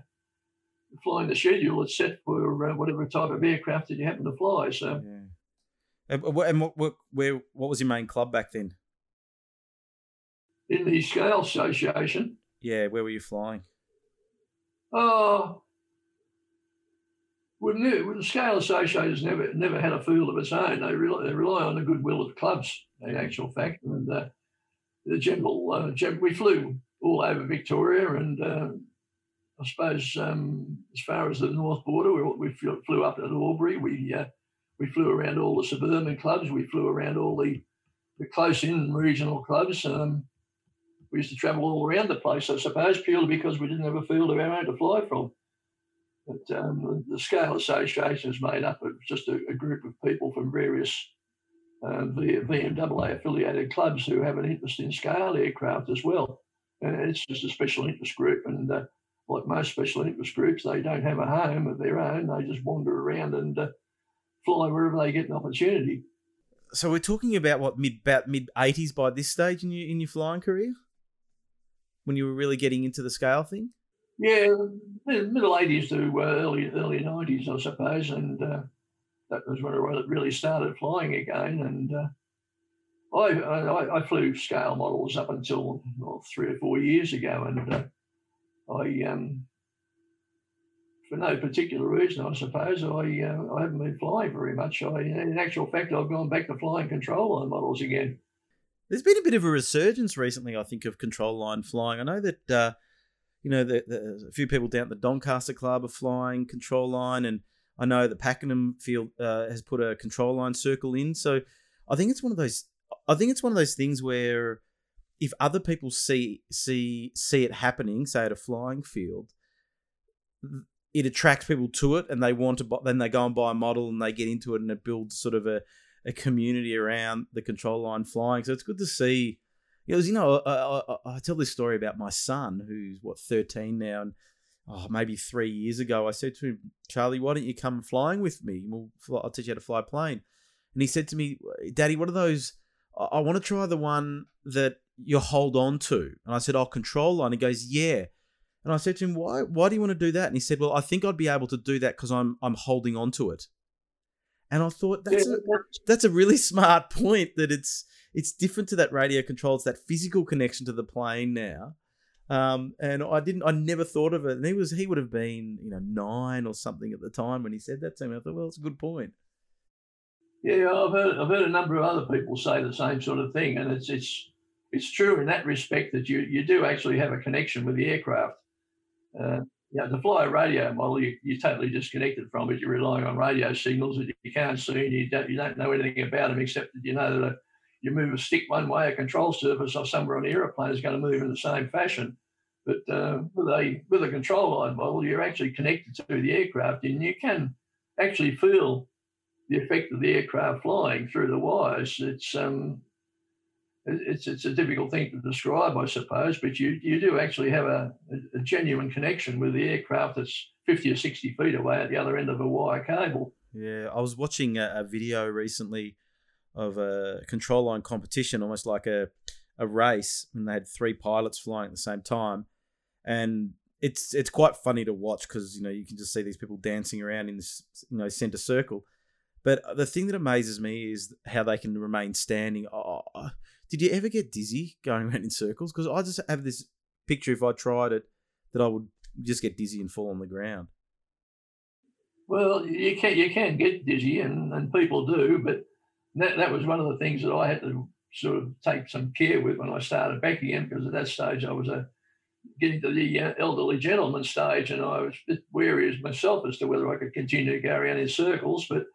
flying the schedule that's set for uh, whatever type of aircraft that you happen to fly. So, yeah. and what, what, where, what was your main club back then? in the Scale Association. Yeah, where were you flying? Oh, well, the Scale Association has never never had a field of its own. They rely, they rely on the goodwill of clubs, in actual fact. And uh, the general, uh, we flew all over Victoria, and uh, I suppose um, as far as the north border, we, we flew up to Albury. We uh, we flew around all the suburban clubs. We flew around all the the close-in regional clubs. Um, we used to travel all around the place, I suppose, purely because we didn't have a field of our own to fly from. But um, the Scale Association is made up of just a, a group of people from various uh, VMAA affiliated clubs who have an interest in scale aircraft as well. And it's just a special interest group. And uh, like most special interest groups, they don't have a home of their own. They just wander around and uh, fly wherever they get an opportunity. So we're talking about what mid about mid eighties by this stage in your in your flying career when you were really getting into the scale thing? Yeah, middle eighties to uh, early early nineties, I suppose, and uh, that was when I really started flying again. And uh, I, I, I flew scale models up until well, three or four years ago, and uh, I um, for no particular reason, I suppose, I uh, I haven't been flying very much. I, in actual fact, I've gone back to flying control line models again. There's been a bit of a resurgence recently, I think, of control line flying. I know that uh, you know the, the, a few people down at the Doncaster Club are flying control line, and I know that Pakenham Field uh, has put a control line circle in. So I think it's one of those. I think it's one of those things where if other people see see see it happening, say at a flying field, it attracts people to it, and they want to. Buy, Then they go and buy a model, and they get into it, and it builds sort of a a community around the control line flying. So it's good to see. Because you know, I, I, I, tell this story about my son, who's what thirteen now, and oh, maybe three years ago, I said to him, "Charlie, why don't you come flying with me? We'll fly, I'll teach you how to fly a plane." and he said to me, "Daddy, what are those? I, I want to try the one that you hold on to." And I said, "Oh, control line." He goes, "Yeah." And I said to him, "Why? Why do you want to do that?" And he said, "Well, I think I'd be able to do that because I'm I'm holding on to it." And I thought that's a, that's a really smart point that it's it's different to that radio control. It's that physical connection to the plane now. Um, and I didn't, I never thought of it. And he was, he would have been, you know, nine or something at the time when he said that to me. I thought, well, it's a good point. Yeah, I've heard I've heard a number of other people say the same sort of thing, and it's it's it's true in that respect that you you do actually have a connection with the aircraft. Uh, to fly a radio model, you, you're totally disconnected from it. You're relying on radio signals that you can't see, and you don't you don't know anything about them except that you know that a, you move a stick one way, a control surface or somewhere on the aeroplane is going to move in the same fashion. But uh, with a with a control line model, you're actually connected to the aircraft, and you can actually feel the effect of the aircraft flying through the wires. It's um, it's it's a difficult thing to describe, I suppose, but you you do actually have a, a genuine connection with the aircraft that's fifty or sixty feet away at the other end of a wire cable. Yeah, I was watching a, a video recently of a control line competition, almost like a a race, and they had three pilots flying at the same time, and it's it's quite funny to watch because you know you can just see these people dancing around in this you know center circle. But the thing that amazes me is how they can remain standing. Oh, did you ever get dizzy going around in circles? Because I just have this picture if I tried it that I would just get dizzy and fall on the ground. Well, you can you can get dizzy, and, and people do, but that, that was one of the things that I had to sort of take some care with when I started back again, because at that stage I was a getting to the uh, elderly gentleman stage, and I was a bit wary as myself as to whether I could continue to go around in circles. But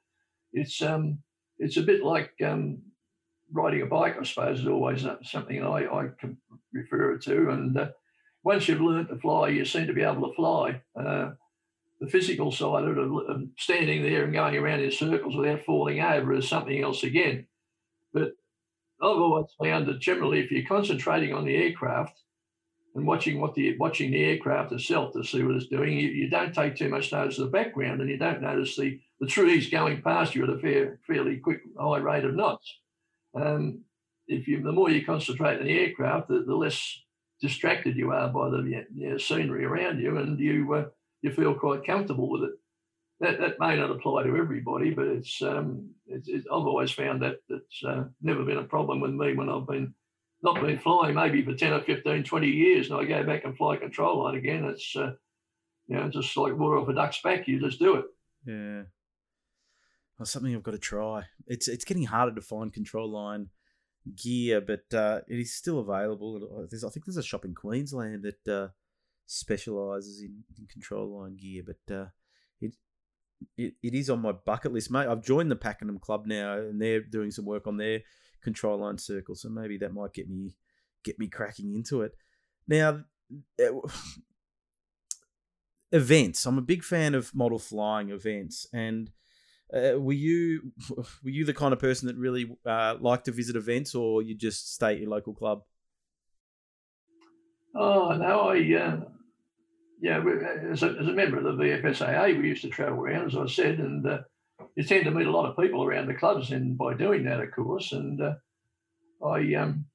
it's um it's a bit like um, riding a bike, I suppose, is always something I, I can refer to. And uh, once you've learned to fly, you seem to be able to fly. Uh, the physical side of it, of standing there and going around in circles without falling over, is something else again. But I've always found that generally, if you're concentrating on the aircraft and watching what the watching the aircraft itself to see what it's doing, you, you don't take too much notice of the background, and you don't notice the the trees going past you at a fair, fairly quick, high rate of knots. Um, if you, the more you concentrate on the aircraft, the, the less distracted you are by the you know, scenery around you, and you uh, you feel quite comfortable with it. That, that may not apply to everybody, but it's, um, it's, it's I've always found that it's uh, never been a problem with me when I've been not been flying maybe for 10 or 15, 20 years, and I go back and fly control line again. It's uh, you know just like water off a duck's back. You just do it. Yeah. Well, something I've got to try. It's it's getting harder to find control line gear, but uh, it is still available. There's, I think there's a shop in Queensland that uh, specializes in, in, control line gear, but uh, it, it it is on my bucket list, mate. I've joined the Pakenham Club now, and they're doing some work on their control line circle, so maybe that might get me get me cracking into it. Now, events. I'm a big fan of model flying events, and uh, were you were you the kind of person that really uh, liked to visit events, or you just stay at your local club? Oh no, I uh, yeah, as a, as a member of the VFSAA, we used to travel around, as I said, and uh, you tend to meet a lot of people around the clubs, and by doing that, of course, and uh, I um,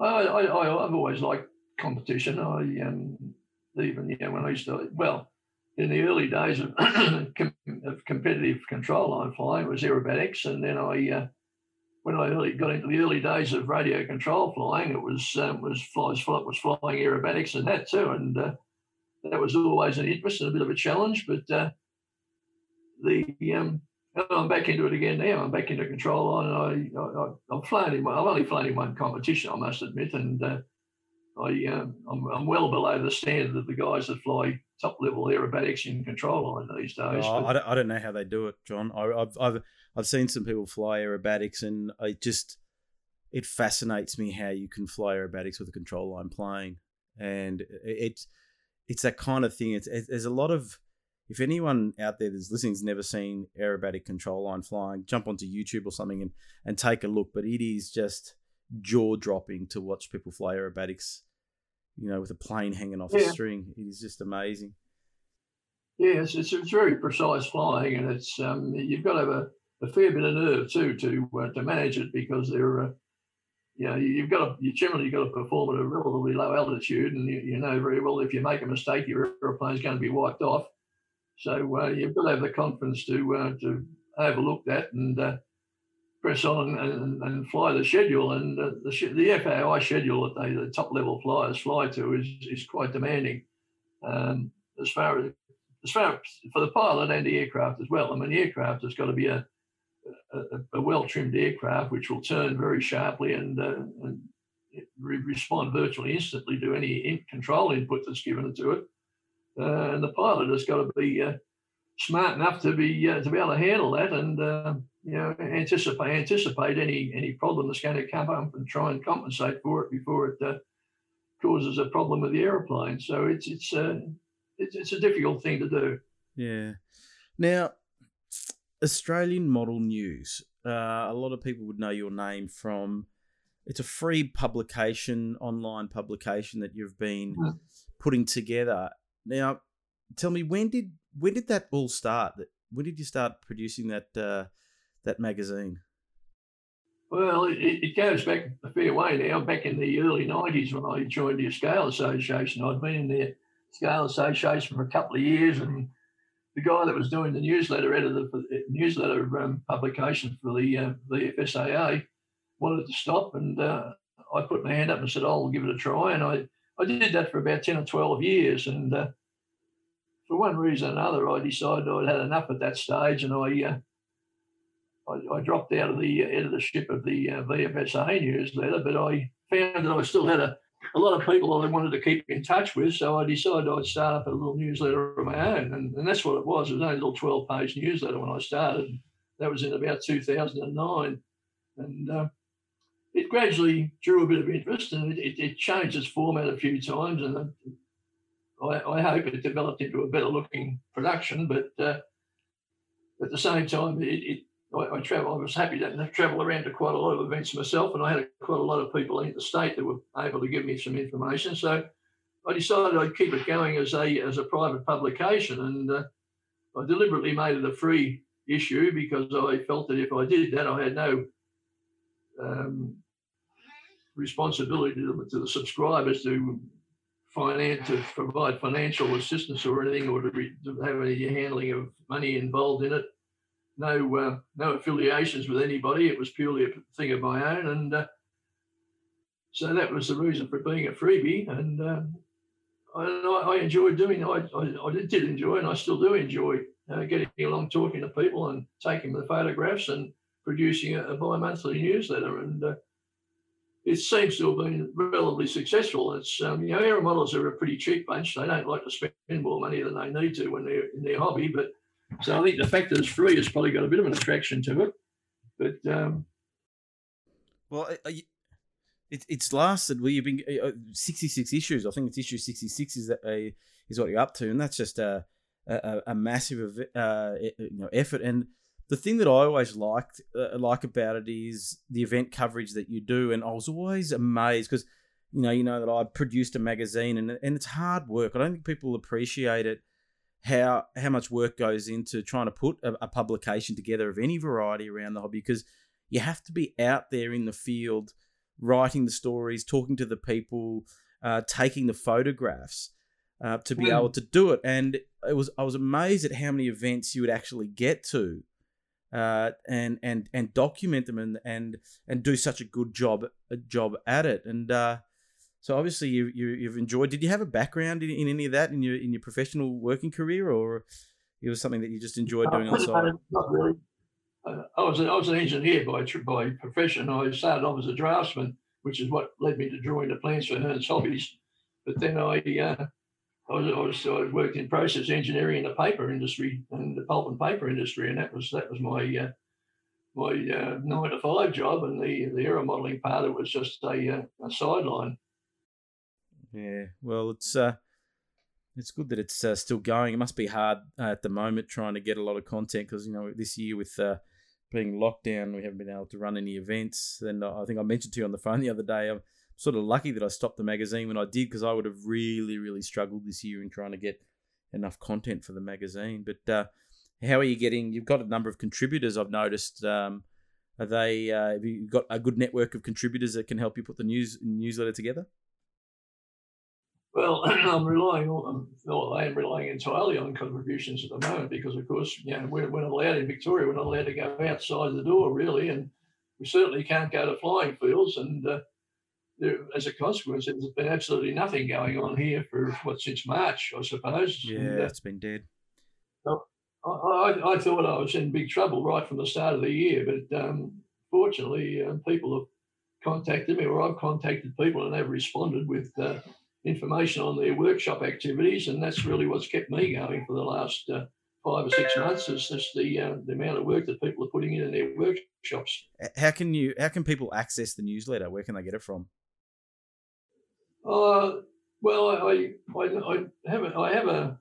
I, I I've always liked competition. I um, even know when I used to well in the early days of, of competitive control line flying, was aerobatics, and then I, uh, when I early got into the early days of radio control flying, it was um, was flies was flying aerobatics and that too, and uh, that was always an interest and a bit of a challenge. But uh, the um, I'm back into it again now. I'm back into control line. I, I I've flown in. I've only flown in one competition, I must admit, and uh, I um, I'm, I'm well below the standard of the guys that fly top level aerobatics in control line these days. Oh, I, don't, I don't know how they do it, John. I, have I've I've seen some people fly aerobatics, and I just it fascinates me how you can fly aerobatics with a control line plane, and it's it's that kind of thing. It's, it's there's a lot of if anyone out there that's listening has never seen aerobatic control line flying, jump onto YouTube or something and and take a look. But it is just jaw dropping to watch people fly aerobatics you know, with a plane hanging off yeah. a string. It is just amazing. Yes, it's, it's very precise flying, and it's um, you've got to have a a fair bit of nerve too to uh, to manage it because they're uh, you know you've got to you generally got to perform at a relatively low altitude and you, you know very well if you make a mistake your aeroplane's going to be wiped off so uh, you've got to have the confidence to uh, to overlook that and uh, press on and, and, fly the schedule and the the FAI schedule that they, the top level flyers fly to is is quite demanding um, as far as as far as for the pilot and the aircraft as well. I mean, the aircraft has got to be a a, a well-trimmed aircraft which will turn very sharply and, uh, and re- respond virtually instantly to any in- control input that's given to it. Uh, and the pilot has got to be uh, smart enough to be uh, to be able to handle that and uh, you know anticipate anticipate any any problem that's going to come up and try and compensate for it before it uh, causes a problem with the aeroplane. So it's it's it's, it's a difficult thing to do. Yeah. Now, Australian Model News. Uh, a lot of people would know your name from. It's a free publication, online publication that you've been mm. putting together. Now, tell me when did when did that all start? When did you start producing that uh, that magazine? Well, it, it, goes back a fair way now. Back in the early '90s, when I joined the Scale Association, I'd been in the Scale Association for a couple of years, and the guy that was doing the newsletter editor the newsletter um, publication for the uh, the FSAA wanted to stop, and uh, I put my hand up and said, "I'll give it a try." And I I did that for about ten or twelve years, and uh, for one reason or another, I decided I'd had enough at that stage, and I. Uh, I, I, dropped out of the editorship of the uh, VFSA newsletter, but I found that I still had a a lot of people I wanted to keep in touch with. So I decided I'd start up a little newsletter of my own. And, and that's what it was. It was only a little 12 page newsletter when I started. That was in about 2009. And uh, it gradually drew a bit of interest and it, it, it changed its format a few times. And I, I, hope it developed into a better looking production. But uh, at the same time, it, it I, I travel. I was happy to travel around to quite a lot of events myself, and I had quite a lot of people in the state that were able to give me some information. So I decided I'd keep it going as a as a private publication, and uh, I deliberately made it a free issue because I felt that if I did that, I had no um, responsibility to, to, the subscribers to finance to provide financial assistance or anything, or to, to have any handling of money involved in it no uh, no affiliations with anybody. It was purely a thing of my own, and uh, so that was the reason for being a freebie. And uh, I, I, enjoyed doing. I, I, I did enjoy, and I still do enjoy uh, getting along, talking to people, and taking the photographs, and producing a, a bi-monthly newsletter. And uh, it seems to have been relatively successful. It's um, you know, aero models are a pretty cheap bunch. They don't like to spend more money than they need to when they're in their hobby, but so I think the fact that it's free has probably got a bit of an attraction to it. But um, well, it, it's lasted. Well, you've been uh, sixty six issues. I think it's issue sixty six is that a, is what you're up to, and that's just a a, a massive uh, you know effort. And the thing that I always liked uh, like about it is the event coverage that you do, and I was always amazed because you know you know that I produced a magazine, and and it's hard work. I don't think people appreciate it how how much work goes into trying to put a, a, publication together of any variety around the hobby because you have to be out there in the field writing the stories talking to the people uh, taking the photographs uh, to be mm. able to do it and it was i was amazed at how many events you would actually get to uh, and and and document them and and and do such a good job a job at it and uh, so obviously you, you have enjoyed. Did you have a background in, in any of that in your in your professional working career, or it was something that you just enjoyed doing on the side? Not really. Uh, I was a, I was an engineer by by profession. I started off as a draftsman, which is what led me to drawing the plans for Hearn's Hobbies. But then I uh, I was, I was I worked in process engineering in the paper industry and the pulp and paper industry, and that was that was my uh, my uh, nine to five job, and the the aero modelling part of it was just a, uh, a sideline. Yeah, well, it's uh, it's good that it's uh, still going. It must be hard uh, at the moment trying to get a lot of content because you know this year with uh, being locked down, we haven't been able to run any events. And I think I mentioned to you on the phone the other day, I'm sort of lucky that I stopped the magazine when I did because I would have really, really struggled this year in trying to get enough content for the magazine. But uh, how are you getting? You've got a number of contributors. I've noticed. Um, are they? Uh, have you got a good network of contributors that can help you put the news newsletter together? Well, I'm relying on, well, I am relying entirely on contributions at the moment because, of course, you know, we're, we're not allowed in Victoria, we're not allowed to go outside the door really, and we certainly can't go to flying fields. And uh, there, as a consequence, there's been absolutely nothing going on here for what since March, I suppose. Yeah, and, uh, it's been dead. I, I, I, thought I was in big trouble right from the start of the year, but um, fortunately, um, people have contacted me, or I've contacted people, and they've responded with uh, information on their workshop activities, and that's really what's kept me going for the last uh, five or six months. Is just the uh, the amount of work that people are putting in in their workshops. How can you? How can people access the newsletter? Where can they get it from? Uh, well, I, I, I have a, I have a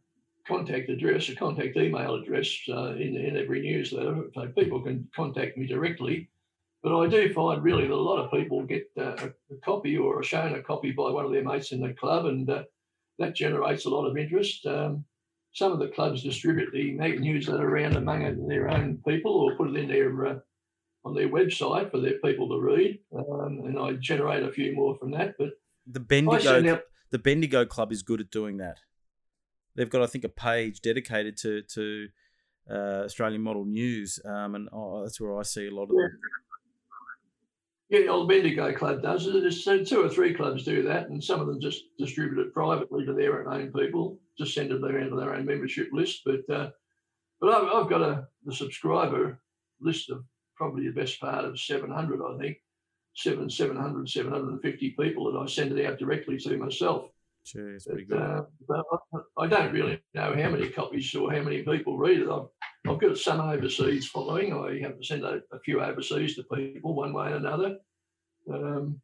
contact address, a contact email address uh, in, in every newsletter, so people can contact me directly. But I do find really that a lot of people get uh, a, copy or are shown a copy by one of their mates in the club, and uh, that generates a lot of interest. Um, some of the clubs distribute the newsletter around among their own people or put it in their uh, on their website for their people to read, um, and I generate a few more from that. But the Bendigo, the Bendigo Club is good at doing that they've got I think a page dedicated to to uh, Australian model news, um, and oh, that's where I see a lot of yeah. Yeah, the old Bendigo Club does. it. There's two or three clubs do that, and some of them just distribute it privately to their own people, just send it around to their own membership list. But uh, but I've, I've got a the subscriber list of probably the best part of 700, I think, seven, 700, 750 people that I send it out directly to myself. Sure, it's pretty good. Uh, but I don't really know how many copies or how many people read it. I've, I've got some overseas following. I have to send a, a few overseas to people one way or another. Um,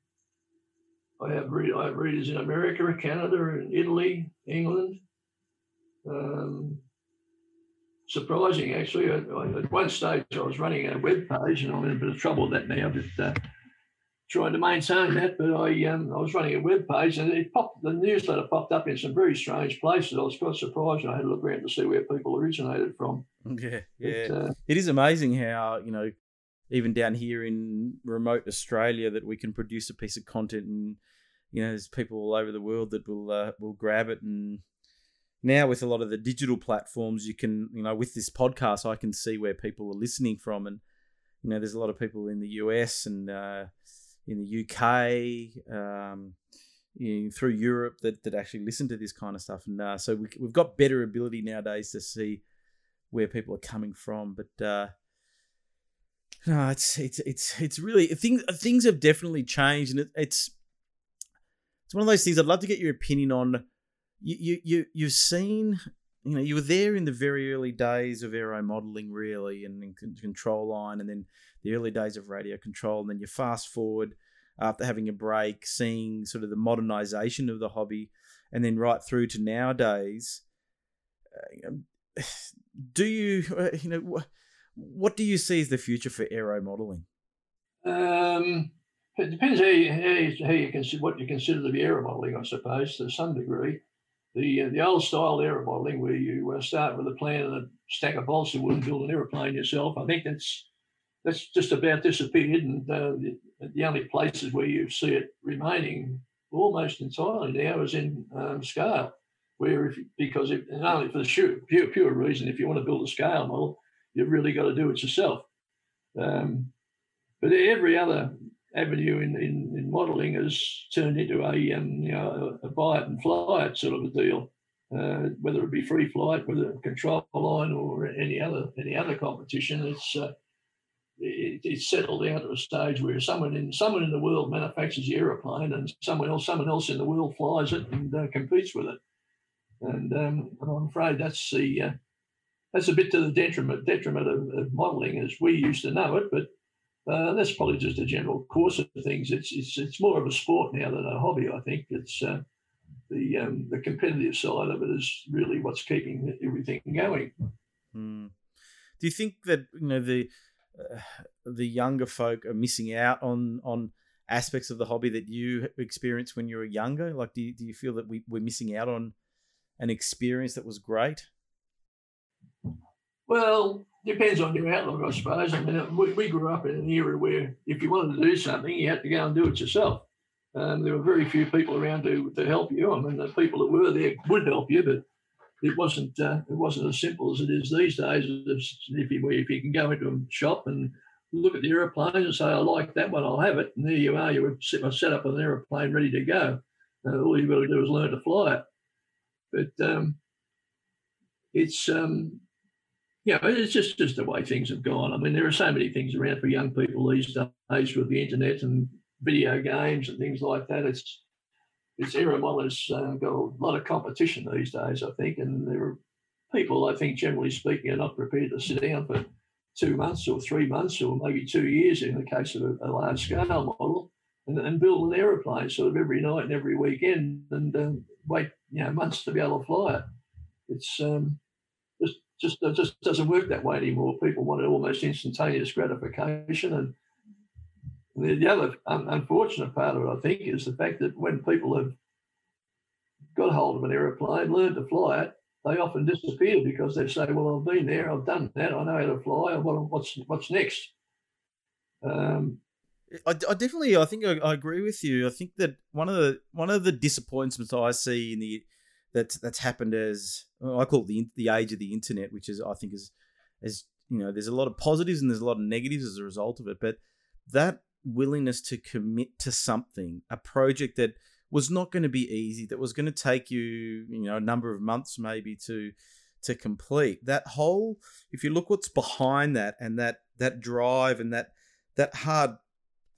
I have read, I have readers in America, Canada, and Italy, England. Um, surprising, actually. I, at one stage, I was running a web page, and I'm in a bit of trouble with that now. But uh, trying to maintain that, but I um, I was running a web page and it popped the newsletter popped up in some very strange places. I was quite surprised. And I had to look around to see where people originated from. Yeah, yeah. But, uh, it is amazing how you know even down here in remote Australia that we can produce a piece of content and you know there's people all over the world that will uh, will grab it and now with a lot of the digital platforms you can you know with this podcast I can see where people are listening from and you know there's a lot of people in the US and uh, in the UK, um, know, through Europe that, that actually listen to this kind of stuff. And uh, so we, we've got better ability nowadays to see where people are coming from. But uh, no, it's it's it's it's really things things have definitely changed, and it, it's it's one of those things. I'd love to get your opinion on. You you you you've seen. You know, you were there in the very early days of aero modeling, really, and control line, and then the early days of radio control, and then you fast forward after having a break, seeing sort of the modernization of the hobby, and then right through to nowadays. Uh, do you, uh, you know, what do you see as the future for aero modeling? Um, it depends how you, how you, how you consider what you consider to be aero modeling, I suppose, to some degree. The uh, the old style aero modeling, where you uh, start with a plan and a stack of wood and build an aeroplane yourself, I think that's that's just about disappeared. And uh, the, the, only places where you see it remaining almost entirely now is in um, scale, where if, because if, and only for the sure, pure, pure reason, if you want to build a scale model, you've really got to do it yourself. Um, but every other avenue in, in, in modelling has turned into a um, you know a, buy it and fly it sort of a deal. Uh, whether it be free flight, whether control line or any other any other competition, it's uh, it, it's settled down to a stage where someone in someone in the world manufactures the aeroplane and someone else someone else in the world flies it and uh, competes with it. And, um, I'm afraid that's the uh, that's a bit to the detriment detriment of, of, modelling as we used to know it. But uh, that's probably just a general course of things. It's it's it's more of a sport now than a hobby. I think it's uh, the um, the competitive side of it is really what's keeping everything going. Mm. Do you think that you know the uh, the younger folk are missing out on on aspects of the hobby that you experienced when you were younger? Like, do you, do you feel that we, we're missing out on an experience that was great? Well, depends on your outlook, I suppose. I mean, we, we grew up in an era where if you wanted to do something, you had to go and do it yourself. Um, there were very few people around to, to help you. I mean, the people that were there would help you, but it wasn't uh, it wasn't as simple as it is these days. If you if you can go into a shop and look at the aeroplane and say, "I like that one, I'll have it," and there you are, you were set, up an aeroplane ready to go. Uh, all you've got to do is learn to fly it. But um, it's um, yeah, it's just just the way things have gone. I mean, there are so many things around for young people these days with the internet and video games and things like that. It's it's aero modelers uh, got a lot of competition these days, I think, and there are people, I think, generally speaking, are not prepared to sit down for two months or three months or maybe two years in the case of a, a large scale model and, and, build an aeroplane sort of every night and every weekend and um, wait, you know, months to be able to fly it. It's um, just it just doesn't work that way anymore. People want almost instantaneous gratification and the other unfortunate part of it, I think, is the fact that when people have got hold of an aeroplane, learned to fly it, they often disappear because they say, "Well, I've been there, I've done that, I know how to fly. What's what's next?" Um, I, I, definitely, I think I, I, agree with you. I think that one of the one of the disappointments I see in the that that's happened as I call it the the age of the internet, which is I think is as you know there's a lot of positives and there's a lot of negatives as a result of it, but that willingness to commit to something, a project that was not going to be easy, that was going to take you, you know, a number of months maybe to to complete. That whole, if you look what's behind that and that that drive and that that hard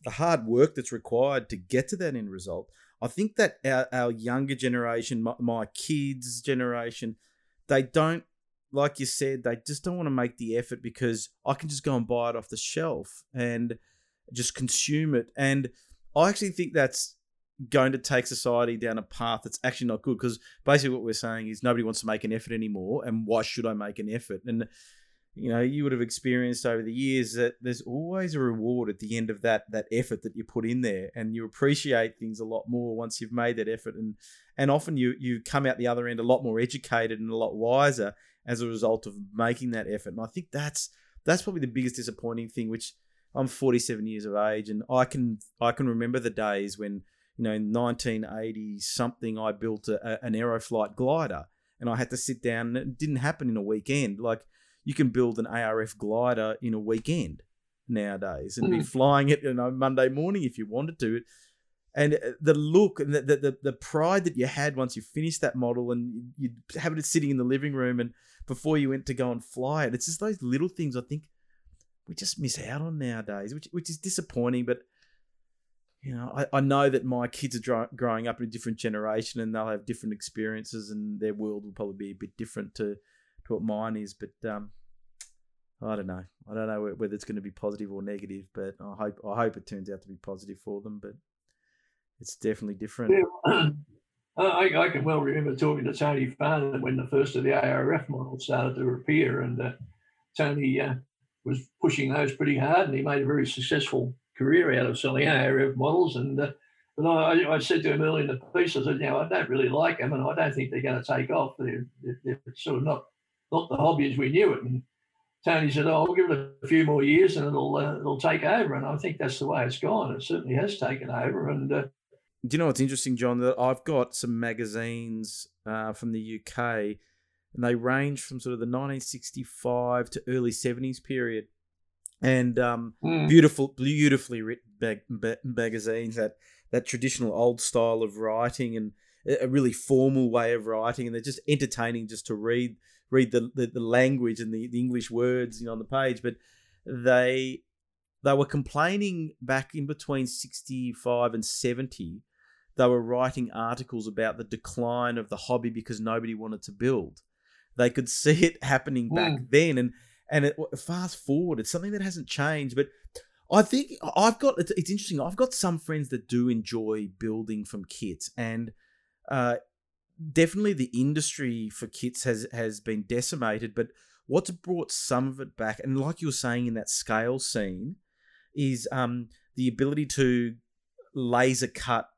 the hard work that's required to get to that end result, I think that our, our younger generation, my, my kids' generation, they don't like you said, they just don't want to make the effort because I can just go and buy it off the shelf. And just consume it. And I actually think that's going to take society down a path that's actually not good because basically what we're saying is nobody wants to make an effort anymore. And why should I make an effort? And you know, you would have experienced over the years that there's always a reward at the end of that that effort that you put in there, and you appreciate things a lot more once you've made that effort, and and often you you come out the other end a lot more educated and a lot wiser as a result of making that effort. And I think that's that's probably the biggest disappointing thing, which I'm 47 years of age, and I can I can remember the days when you know in 1980 something I built a, an Aeroflight glider, and I had to sit down. and It didn't happen in a weekend. Like you can build an ARF glider in a weekend nowadays and mm. be flying it you know Monday morning if you wanted to. And uh, the look and the, the, the pride that you had once you finished that model and you have it sitting in the living room and before you went to go and fly it, it's just those little things I think we just miss out on nowadays, which which is disappointing. But you know, I, I know that my kids are dro- growing up in a different generation, and they'll have different experiences, and their world will probably be a bit different to to what mine is. But um, I don't know. I don't know whether it's going to be positive or negative, but I hope I hope it turns out to be positive for them. But it's definitely different. Yeah. I, I, can well remember talking to Tony Farnan when the first of the ARF models started to appear, and uh, Tony uh, was pushing those pretty hard, and he made a very successful career out of selling ARF models. And uh, but I, I, said to him early in the piece, I said, you know, I don't really like them, and I don't think they're going to take off. They're, they're, they're, sort of not not the hobby as we knew it. And Tony said, "Oh, I'll give it a few more years, and it'll uh, it'll take over." And I think that's the way it's gone. It certainly has taken over. And uh, do you know what's interesting, John? That I've got some magazines uh, from the UK and they range from sort of the 1965 to early 70s period. And um, mm. beautiful, beautifully written mag- magazines that that traditional old style of writing and a really formal way of writing, and they're just entertaining just to read read the, the, the language and the, the English words you know, on the page. But they they were complaining back in between 65 and 70 they were writing articles about the decline of the hobby because nobody wanted to build they could see it happening back mm. then, and and it, fast forward, it's something that hasn't changed. But I think I've got it's, it's interesting. I've got some friends that do enjoy building from kits, and uh, definitely the industry for kits has has been decimated. But what's brought some of it back, and like you were saying in that scale scene, is um, the ability to laser cut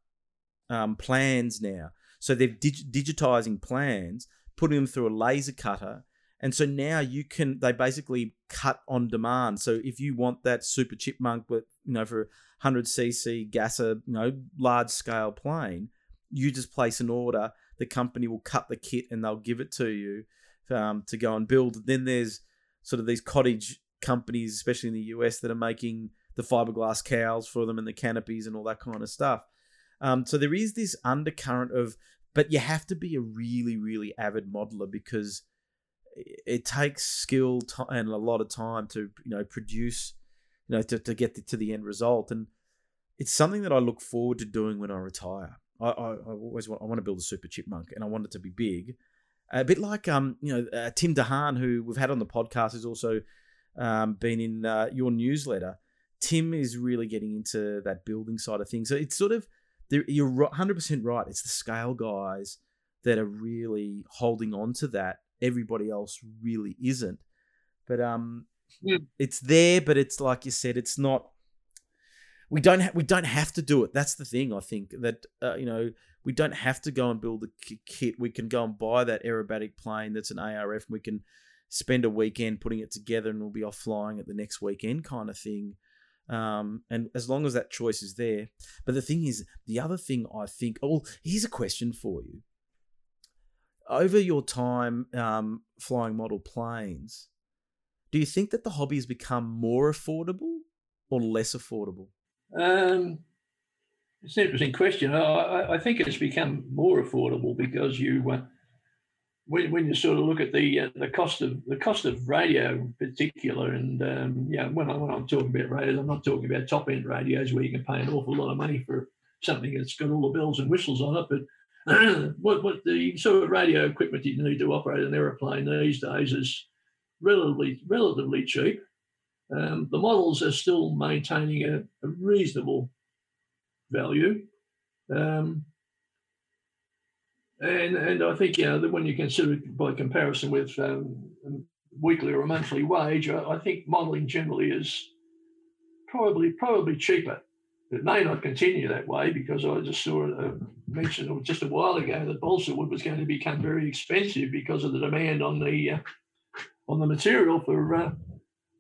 um, plans now. So they're dig- digitizing plans putting them through a laser cutter And so now you can they basically cut on demand. So if you want that super chipmunk with you know for 100 cc gasser, you know, large scale plane, you just place an order. The company will cut the kit and they'll give it to you um, to go and build. Then there's sort of these cottage companies, especially in the US, that are making the fiberglass cowls for them and the canopies and all that kind of stuff. Um, so there is this undercurrent of, but you have to be a really, really avid modeler because it takes skill and a lot of time to you know produce, you know, to, to get to the end result. And it's something that I look forward to doing when I retire. I, I, I always want I want to build a super chipmunk and I want it to be big. A bit like um you know uh, Tim DeHaan who we've had on the podcast has also um, been in uh, your newsletter. Tim is really getting into that building side of things. So it's sort of you're 100% right. It's the scale guys that are really holding on to that. Everybody else really isn't. But um, yeah. it's there, but it's like you said, it's not. We don't ha- we don't have to do it. That's the thing. I think that uh, you know we don't have to go and build a kit. We can go and buy that aerobatic plane that's an ARF. And we can spend a weekend putting it together, and we'll be off flying at the next weekend, kind of thing. Um, and as long as that choice is there. But the thing is, the other thing I think, oh, here's a question for you. Over your time um, flying model planes, do you think that the hobby has become more affordable or less affordable? Um, it's an interesting question. I, I, think it's become more affordable because you uh, when, when you sort of look at the uh, the cost of the cost of radio in particular, and um, yeah, when, I, when I'm talking about radios, I'm not talking about top end radios where you can pay an awful lot of money for something that's got all the bells and whistles on it. But what what the sort of radio equipment you need to operate an aeroplane these days is relatively relatively cheap. Um, the models are still maintaining a, a reasonable value. Um, and and I think you know that when you consider it by comparison with um, weekly or a monthly wage, I, I think modelling generally is probably probably cheaper. It may not continue that way because I just saw a mention just a while ago that balsa wood was going to become very expensive because of the demand on the uh, on the material for uh,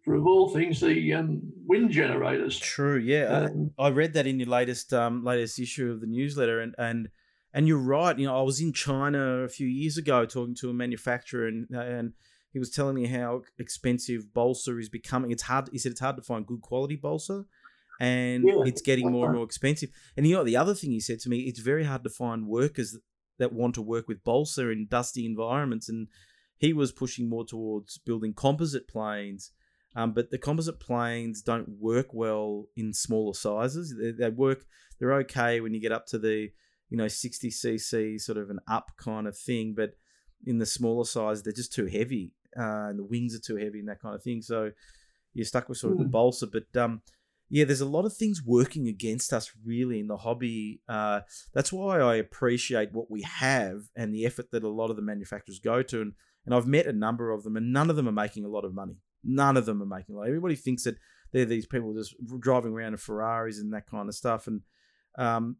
for of all things the um, wind generators. True, yeah, um, I, I, read that in your latest um, latest issue of the newsletter, and and and you're right. You know, I was in China a few years ago talking to a manufacturer, and and he was telling me how expensive balsa is becoming. It's hard. He said it's hard to find good quality balsa, and yeah. it's getting more and more expensive. And you know, the other thing he said to me, it's very hard to find workers that want to work with balsa in dusty environments. And he was pushing more towards building composite planes. Um, but the composite planes don't work well in smaller sizes. They, they work. They're okay when you get up to the you know 60 cc sort of an up kind of thing but in the smaller size they're just too heavy uh, and the wings are too heavy and that kind of thing so you're stuck with sort of the hmm. balsa but um yeah there's a lot of things working against us really in the hobby uh, that's why i appreciate what we have and the effort that a lot of the manufacturers go to and, and i've met a number of them and none of them are making a lot of money none of them are making a lot everybody thinks that they're these people just driving around in ferraris and that kind of stuff and um,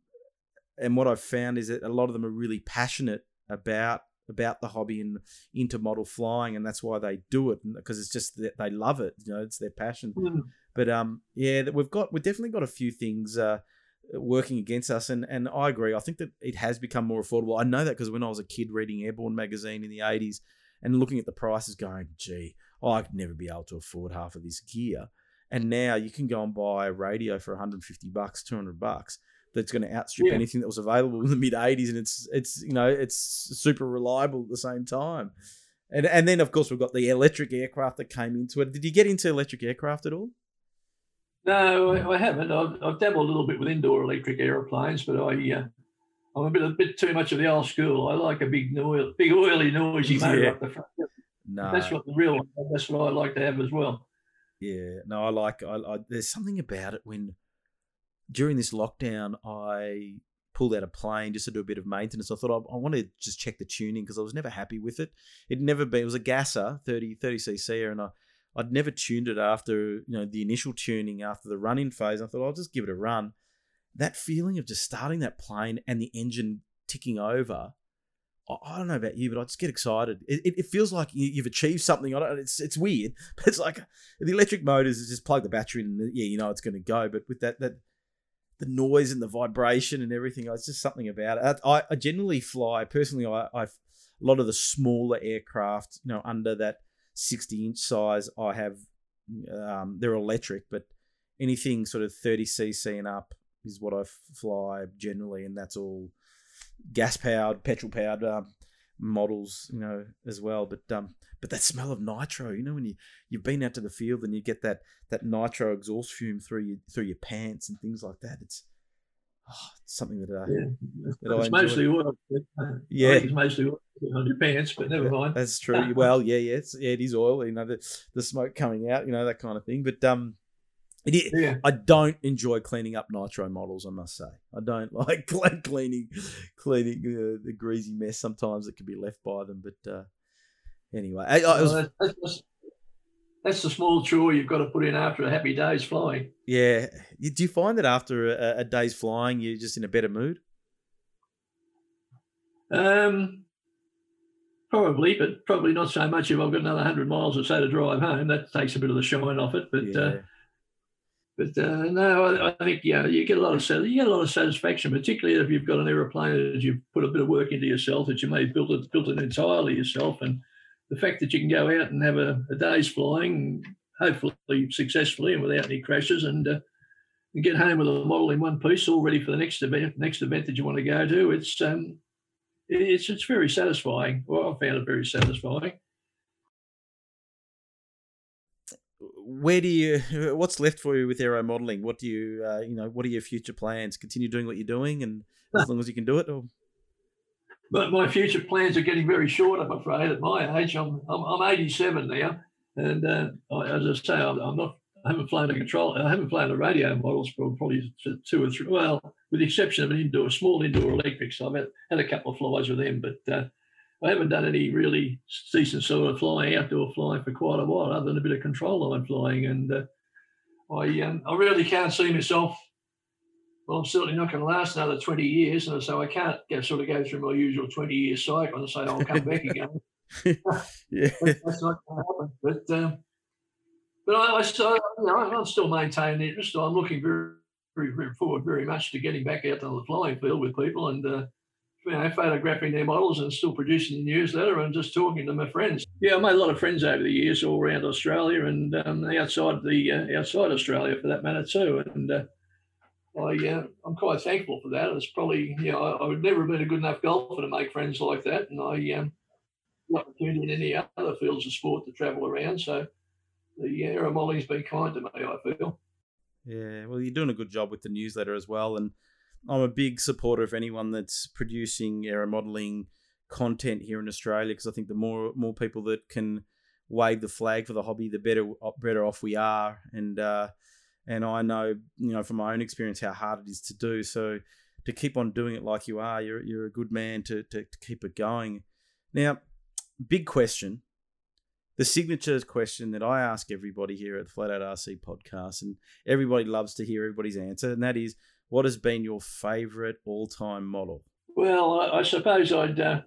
and what I've found is that a lot of them are really passionate about about the hobby and into model flying, and that's why they do it because it's just that they love it. You know, it's their passion. Mm. But um, yeah, we've got we've definitely got a few things uh, working against us, and and I agree. I think that it has become more affordable. I know that because when I was a kid reading Airborne magazine in the '80s and looking at the prices, going, "Gee, I'd never be able to afford half of this gear." And now you can go and buy a radio for 150 bucks, 200 bucks that's going to outstrip yeah. anything that was available in the mid 80s and it's it's you know it's super reliable at the same time and and then of course we've got the electric aircraft that came into it did you get into electric aircraft at all no i haven't i've, I've dabbled a little bit with indoor electric aeroplanes but i uh, i'm a bit a bit too much of the old school i like a big noise big oily noisy motor yeah. up the front no. that's what the real that's what i like to have as well yeah no i like I, I there's something about it when during this lockdown, I pulled out a plane just to do a bit of maintenance. I thought I, I want to just check the tuning because I was never happy with it. It never been. It was a gasser, 30 30 cc, and I I'd never tuned it after you know the initial tuning after the run in phase. I thought I'll just give it a run. That feeling of just starting that plane and the engine ticking over, I don't know about you, but I just get excited. It, it, it feels like you, have achieved something. I don't. It's it's weird, but it's like the electric motors is just plug the battery in, and yeah, you know it's going to go. But with that that the noise and the vibration and everything, it's just something about it. I, I generally fly personally. I I a lot of the smaller aircraft, you know, under that sixty inch size, I have. Um, they're electric, but anything sort of thirty cc and up is what I fly generally, and that's all gas powered, petrol powered um, models, you know, as well. But um, but that smell of nitro, you know, when you you've been out to the field and you get that that nitro exhaust fume through your through your pants and things like that, it's oh, it's something that, uh, yeah. that it's mostly oil. Yeah, it's mostly oil on your pants, but never mind. That's true. well, yeah, yeah, it's, yeah, it is oil. You know, the the smoke coming out, you know, that kind of thing. But um, it, yeah. I don't enjoy cleaning up nitro models. I must say, I don't like cleaning cleaning uh, the greasy mess sometimes that can be left by them. But uh, anyway, I, I was, well, that's, that's, the small chore you've got to put in after a happy day's flying. Yeah, do you find that after a, a day's flying, you're just in a better mood? Um, Probably, but probably not so much if I've got another hundred miles or so to drive home. That takes a bit of the shine off it. But uh, yeah. uh, but uh, no, I, I, think yeah, you get a lot of you get a lot of satisfaction, particularly if you've got an aeroplane that you've put a bit of work into yourself, that you may have built it built it entirely yourself, and the fact that you can go out and have a, a day's flying, hopefully successfully and without any crashes, and, uh, and get home with a model in one piece, all ready for the next event next event that you want to go to. It's um, it's it's very satisfying. Well, I found it very satisfying where do you what's left for you with aero modeling? What do you uh, you know what are your future plans? Continue doing what you're doing and as long as you can do it or? But my future plans are getting very short i'm afraid. At my age i'm i'm, I'm 87 now and uh, as i say I'm, I'm, not i haven't flown a control i haven't flown a radio models for probably two or three well with the exception of an indoor small indoor electrics. I've had, had a couple of flies with them but uh, I haven't done any really decent sort of flying, outdoor flying for quite a while, other than a bit of control line flying. And uh, I, um, I really can't see myself. Well, I'm certainly not going to last another 20 years, and so I can't sort of go through my usual 20 year cycle and say I'll come back again. yeah, that's not going to happen. But um, but I, I, still, you know, I'm still maintaining interest. I'm looking very, very, very forward very much to getting back out on the flying field with people and. Uh, you know, photographing their models and still producing the newsletter and just talking to my friends. Yeah, I made a lot of friends over the years all around Australia and um, outside the uh, outside Australia for that matter too. And uh, I, uh, I'm quite thankful for that. It's probably, you know, I, I, would never have been a good enough golfer to make friends like that. And I um, opportunity in any other fields of sport to travel around. So the aero modeling's been kind to me, I feel. Yeah, well, you're doing a good job with the newsletter as well. And I'm a big supporter of anyone that's producing aero modeling content here in Australia because I think the more more people that can wave the flag for the hobby, the better better off we are. And uh, and I know you know from my own experience how hard it is to do. So to keep on doing it like you are, you're you're a good man to to, to keep it going. Now, big question. The signature question that I ask everybody here at the Flat Out RC podcast, and everybody loves to hear everybody's answer, and that is, what has been your favourite all-time model? Well, I, I suppose I'd. Uh,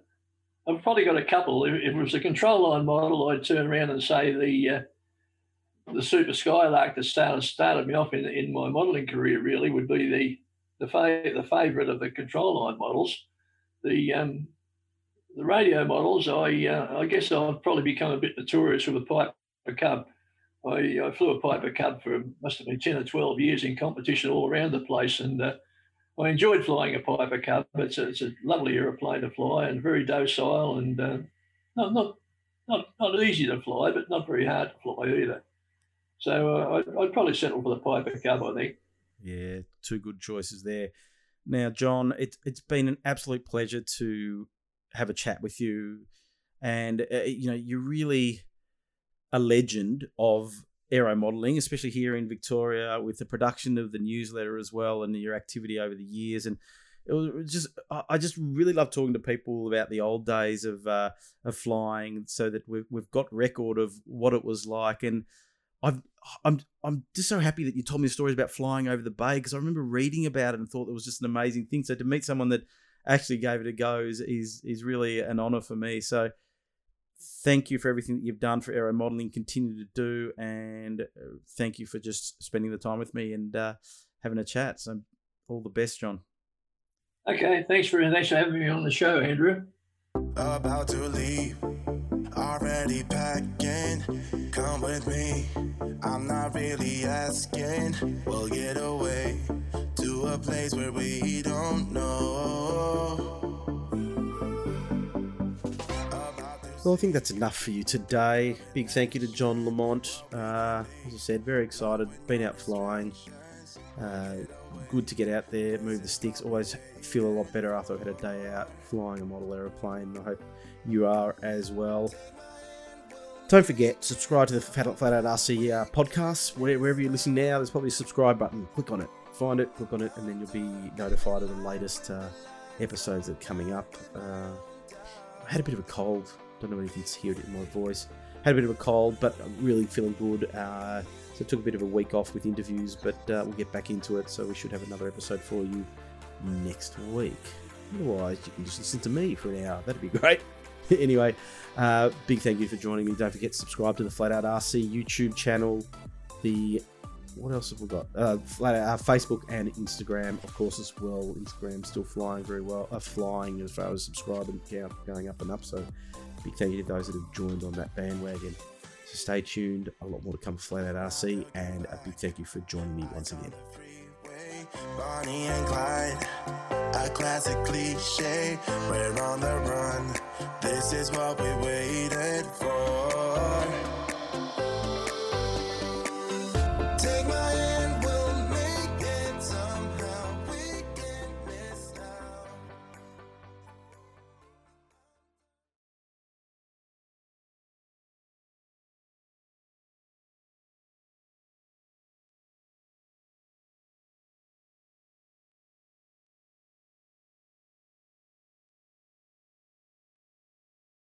I've probably got a couple. If, if, it was a control line model, I'd turn around and say the uh, the Super Skylark that started started me off in in my modelling career really would be the the fa- the favourite of the control line models. The um, the radio models, I uh, I guess I've probably become a bit notorious with the Piper Cub. I, I, flew a Piper Cub for must have been 10 or 12 years in competition all around the place. And uh, I enjoyed flying a Piper Cub. It's a, it's a lovely aeroplane to fly and very docile and uh, not, not, not, not easy to fly, but not very hard to fly either. So uh, I'd, I'd probably settle for the Piper Cub, I think. Yeah, two good choices there. Now, John, it, it's been an absolute pleasure to have a chat with you. And, uh, you know, you really a legend of aero modeling, especially here in Victoria with the production of the newsletter as well and your activity over the years. And it was just, I just really love talking to people about the old days of uh, of flying, so that we've we've got record of what it was like. And I've I'm I'm just so happy that you told me stories about flying over the bay because I remember reading about it and thought it was just an amazing thing. So to meet someone that actually gave it a go is is, is really an honor for me. So thank you for everything that you've done for aero modeling. Continue to do, and uh, thank you for just spending the time with me and uh, having a chat. So all the best, John. Okay, thanks for thanks for having me on the show, Andrew. About to leave, already packing. Come with me. I'm not really asking. We'll get away to a place where we don't know. Well, I think that's enough for you today. Big thank you to John Lamont. Uh, as I said, very excited. Been out flying. Uh, good to get out there, move the sticks. Always feel a lot better after I've had a day out flying a model aeroplane. I hope you are as well. Don't forget, subscribe to the Flat Out RC uh, podcast. Wherever you're listening now, there's probably a subscribe button. Click on it, find it, click on it, and then you'll be notified of the latest uh, episodes that are coming up. Uh, I had a bit of a cold. Don't know if you can hear it in my voice. Had a bit of a cold, but I'm really feeling good. Uh, so took a bit of a week off with interviews, but uh, we'll get back into it. So we should have another episode for you next week. Otherwise, you can just listen to me for an hour. That'd be great. anyway, uh, big thank you for joining me. Don't forget to subscribe to the Flat Out RC YouTube channel. The what else have we got? Uh, Flat Out, uh, Facebook and Instagram, of course, as well. Instagram still flying very well, uh, flying as far as subscribing count going up and up. So, big thank you to those that have joined on that bandwagon. So stay tuned. A lot more to come for Flat Out RC, and a big thank you for joining me once again. Bonnie and Clyde, a classic cliche. We're on the run. This is what we waited.